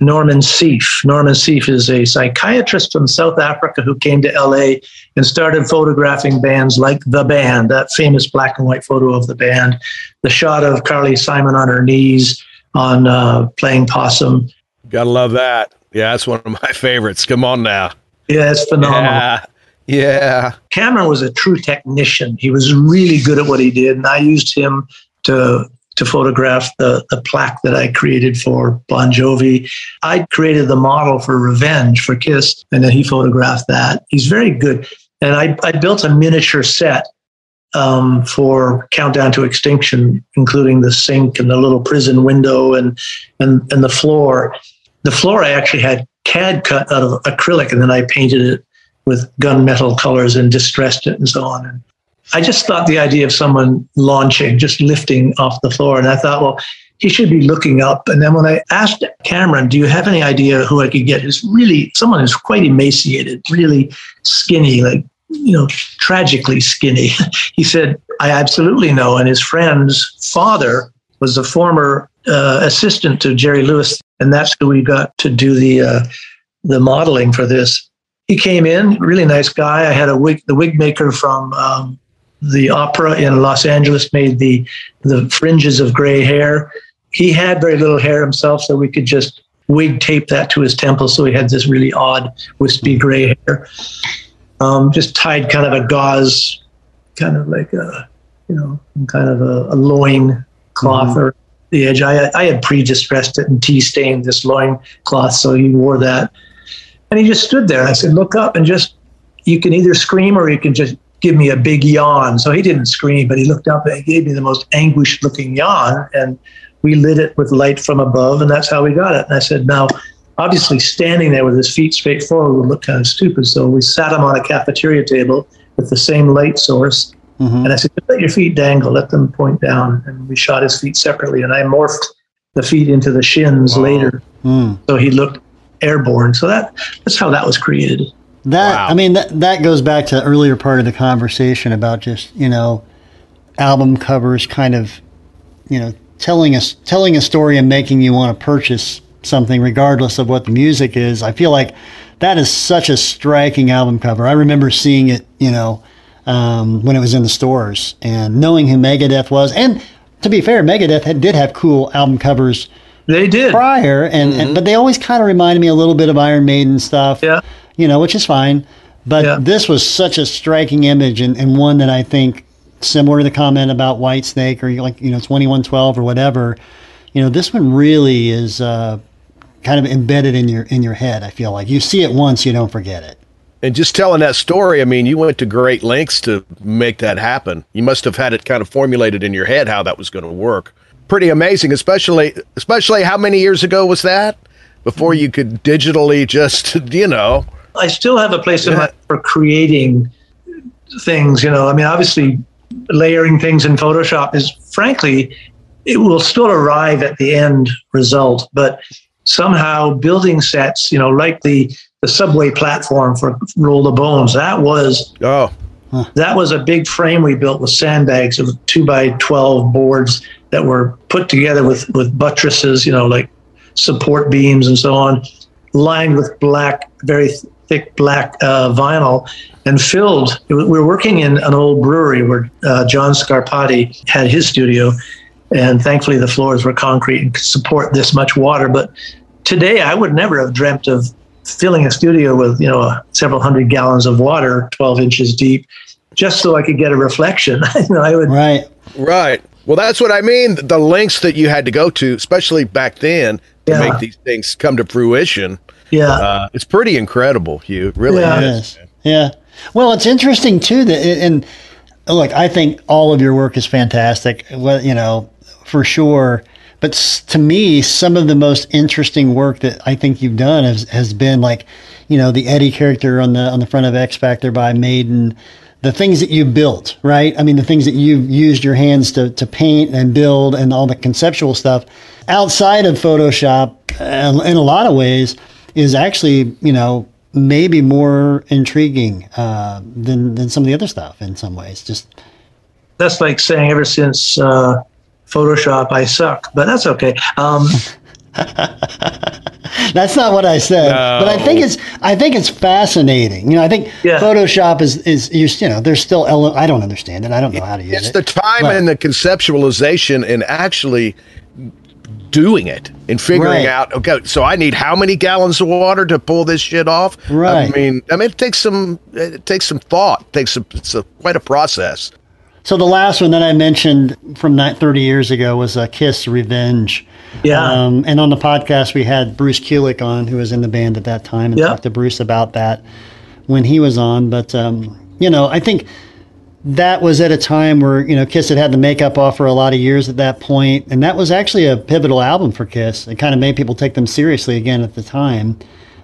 Norman Seeff. Norman Seeff is a psychiatrist from South Africa who came to LA and started photographing bands like The Band, that famous black and white photo of the band, the shot of Carly Simon on her knees on uh, playing possum. Gotta love that. Yeah, that's one of my [laughs] favorites. Come on now. Yeah, it's phenomenal. Yeah. Yeah. Cameron was a true technician. He was really good at what he did, and I used him to to photograph the the plaque that I created for Bon Jovi. I created the model for Revenge for Kiss, and then he photographed that. He's very good, and I I built a miniature set um, for Countdown to Extinction, including the sink and the little prison window and and and the floor. The floor I actually had CAD cut out of acrylic, and then I painted it with gunmetal colors and distressed it and so on. And I just thought the idea of someone launching, just lifting off the floor, and I thought, well, he should be looking up. And then when I asked Cameron, "Do you have any idea who I could get?" Who's really someone who's quite emaciated, really skinny, like you know, tragically skinny. [laughs] he said, "I absolutely know." And his friend's father was a former uh, assistant to Jerry Lewis, and that's who we got to do the uh, the modeling for this. He came in, really nice guy. I had a wig, the wig maker from um, the opera in Los Angeles made the the fringes of gray hair. He had very little hair himself, so we could just wig tape that to his temple, so he had this really odd wispy gray hair. Um, just tied kind of a gauze, kind of like a you know, kind of a, a loin cloth or the edge. I I had pre-distressed it and tea stained this loin cloth, so he wore that. And he just stood there. I said, look up and just, you can either scream or you can just give me a big yawn. So he didn't scream, but he looked up and he gave me the most anguished looking yawn. And we lit it with light from above, and that's how we got it. And I said, now, obviously, standing there with his feet straight forward would look kind of stupid. So we sat him on a cafeteria table with the same light source. Mm-hmm. And I said, let your feet dangle, let them point down. And we shot his feet separately. And I morphed the feet into the shins wow. later. Mm. So he looked airborne. So that that's how that was created. That wow. I mean that that goes back to the earlier part of the conversation about just, you know, album covers kind of, you know, telling us telling a story and making you want to purchase something regardless of what the music is. I feel like that is such a striking album cover. I remember seeing it, you know, um, when it was in the stores and knowing who Megadeth was. And to be fair, Megadeth had, did have cool album covers. They did prior, and, mm-hmm. and but they always kind of reminded me a little bit of Iron Maiden stuff. Yeah, you know, which is fine. But yeah. this was such a striking image and, and one that I think similar to the comment about Whitesnake or like you know 2112 or whatever. You know, this one really is uh, kind of embedded in your in your head. I feel like you see it once, you don't forget it. And just telling that story, I mean, you went to great lengths to make that happen. You must have had it kind of formulated in your head how that was going to work. Pretty amazing, especially especially how many years ago was that? Before you could digitally just, [laughs] you know. I still have a place in my for creating things, you know. I mean, obviously layering things in Photoshop is frankly it will still arrive at the end result, but somehow building sets, you know, like the the subway platform for Roll the Bones. That was oh, that was a big frame we built with sandbags of two by twelve boards that were put together with with buttresses, you know, like support beams and so on, lined with black, very thick black uh, vinyl, and filled. We were working in an old brewery where uh, John Scarpati had his studio, and thankfully the floors were concrete and could support this much water. But today, I would never have dreamt of filling a studio with you know several hundred gallons of water, twelve inches deep, just so I could get a reflection. [laughs] you know, I would right, right. Well, that's what I mean. The lengths that you had to go to, especially back then, to yeah. make these things come to fruition. Yeah, uh, it's pretty incredible, Hugh. It really yeah. is. Yeah. Well, it's interesting too that, and look, I think all of your work is fantastic. Well, you know, for sure. But to me, some of the most interesting work that I think you've done has, has been like, you know, the Eddie character on the on the front of X Factor by Maiden, the things that you built, right? I mean, the things that you've used your hands to, to paint and build and all the conceptual stuff outside of Photoshop, uh, in a lot of ways, is actually, you know, maybe more intriguing uh, than, than some of the other stuff in some ways. Just That's like saying ever since uh, Photoshop, I suck, but that's okay. Um, [laughs] That's not what I said, no. but I think it's I think it's fascinating. You know, I think yeah. Photoshop is is you know there's still ele- I don't understand it. I don't know how to use it's it. It's the time but, and the conceptualization and actually doing it and figuring right. out okay so i need how many gallons of water to pull this shit off right i mean i mean it takes some it takes some thought it takes some it's a, quite a process so the last one that I mentioned from 30 years ago was a uh, Kiss Revenge. Yeah. Um, and on the podcast, we had Bruce Kulick on, who was in the band at that time, and yep. talked to Bruce about that when he was on. But, um, you know, I think that was at a time where, you know, Kiss had had the makeup off for a lot of years at that point, And that was actually a pivotal album for Kiss. It kind of made people take them seriously again at the time.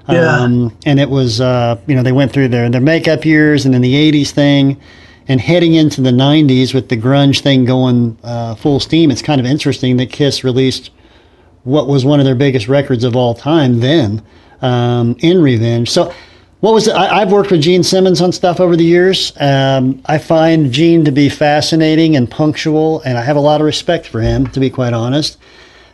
Yeah. Um, and it was, uh, you know, they went through their, their makeup years and then the 80s thing and heading into the 90s with the grunge thing going uh, full steam, it's kind of interesting that Kiss released what was one of their biggest records of all time then um, in Revenge. So, what was it? I, have worked with Gene Simmons on stuff over the years. Um, I find Gene to be fascinating and punctual, and I have a lot of respect for him, to be quite honest.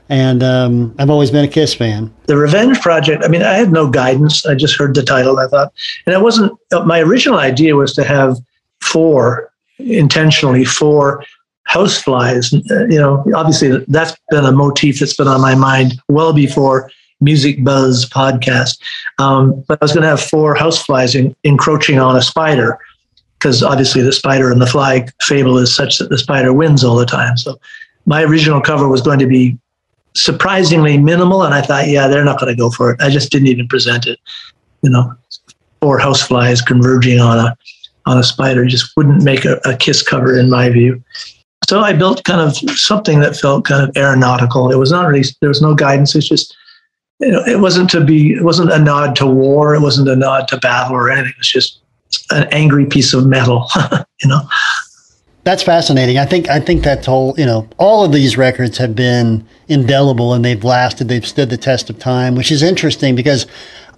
And um, I've always been a Kiss fan. The Revenge Project, I mean, I had no guidance. I just heard the title. I thought, and it wasn't, my original idea was to have four intentionally four houseflies. Uh, you know, obviously that's been a motif that's been on my mind well before Music Buzzz podcast. Um, but I was going to have four houseflies in, encroaching on a spider because obviously the spider and the fly fable is such that the spider wins all the time. So my original cover was going to be surprisingly minimal, and I thought, yeah, they're not going to go for it. I just didn't even present it. you know, four houseflies converging on a on a spider just wouldn't make a, a kiss cover in my view. So I built kind of something that felt kind of aeronautical. It was not really there was no guidance. It's just you know, it wasn't to be it wasn't a nod to war. It wasn't a nod to battle or anything. It was just an angry piece of metal, [laughs] you know. That's fascinating. I think I think that whole you know all of these records have been indelible and they've lasted. They've stood the test of time, which is interesting because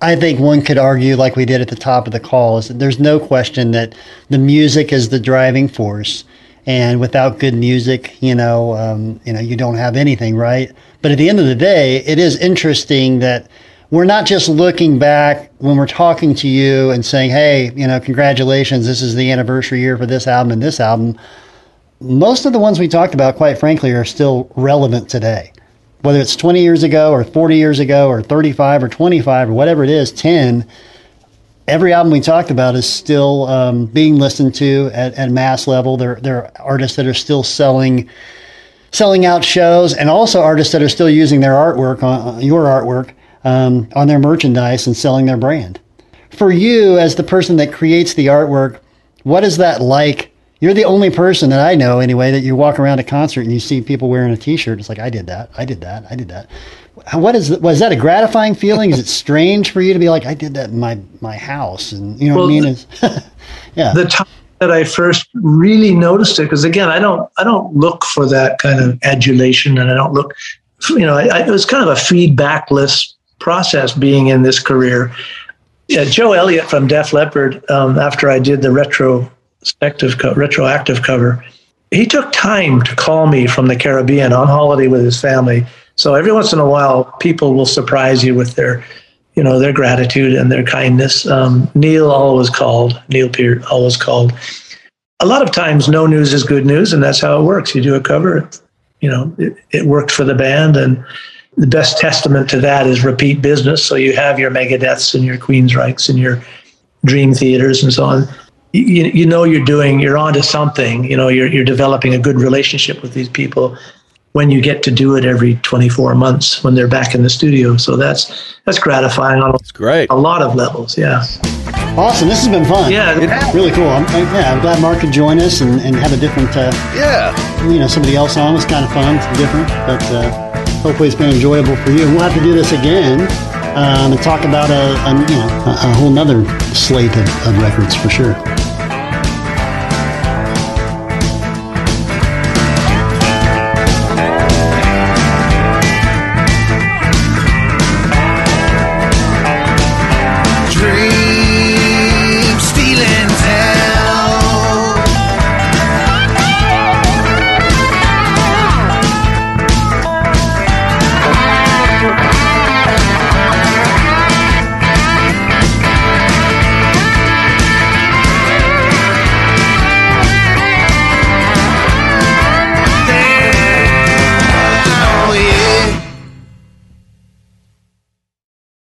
I think one could argue, like we did at the top of the call, is that there's no question that the music is the driving force, and without good music, you know, um, you know, you don't have anything, right? But at the end of the day, it is interesting that we're not just looking back when we're talking to you and saying, hey, you know, congratulations, this is the anniversary year for this album and this album. Most of the ones we talked about, quite frankly, are still relevant today. Whether it's 20 years ago or 40 years ago or 35 or 25 or whatever it is, 10, every album we talked about is still um, being listened to at, at mass level. There, there are artists that are still selling selling out shows and also artists that are still using their artwork on your artwork um, on their merchandise and selling their brand. For you, as the person that creates the artwork, what is that like? You're the only person that I know, anyway, that you walk around a concert and you see people wearing a T-shirt. It's like I did that, I did that, I did that. What is was that a gratifying feeling? is it strange for you to be like, I did that in my my house, and you know well, what I mean? Is [laughs] yeah. The time that I first really noticed it, because again, I don't I don't look for that kind of adulation, and I don't look, you know, I, I, it was kind of a feedbackless process being in this career. Yeah, Joe Elliott from Def Leppard, um, after I did the retrospective, co- retroactive cover, he took time to call me from the Caribbean on holiday with his family. So every once in a while, people will surprise you with their, you know, their gratitude and their kindness. Um, Neil always called. Neil Peart always called. A lot of times, no news is good news, and that's how it works. You do a cover, you know, it, it worked for the band, and the best testament to that is repeat business. So you have your Megadeths and your Queensryches and your Dream Theaters and so on. You, you know you're doing you're onto something. You know you're you're developing a good relationship with these people when you get to do it every 24 months when they're back in the studio. So that's that's gratifying on it's great. a lot of levels. Yeah. Awesome. This has been fun. Yeah, it's really cool. I'm, yeah, I'm glad Mark could join us and, and have a different. Uh, yeah. You know, somebody else on was kind of fun. It's different, but. Uh, hopefully it's been enjoyable for you. We'll have to do this again um, and talk about a, a you know a, a whole nother slate of, of records for sure.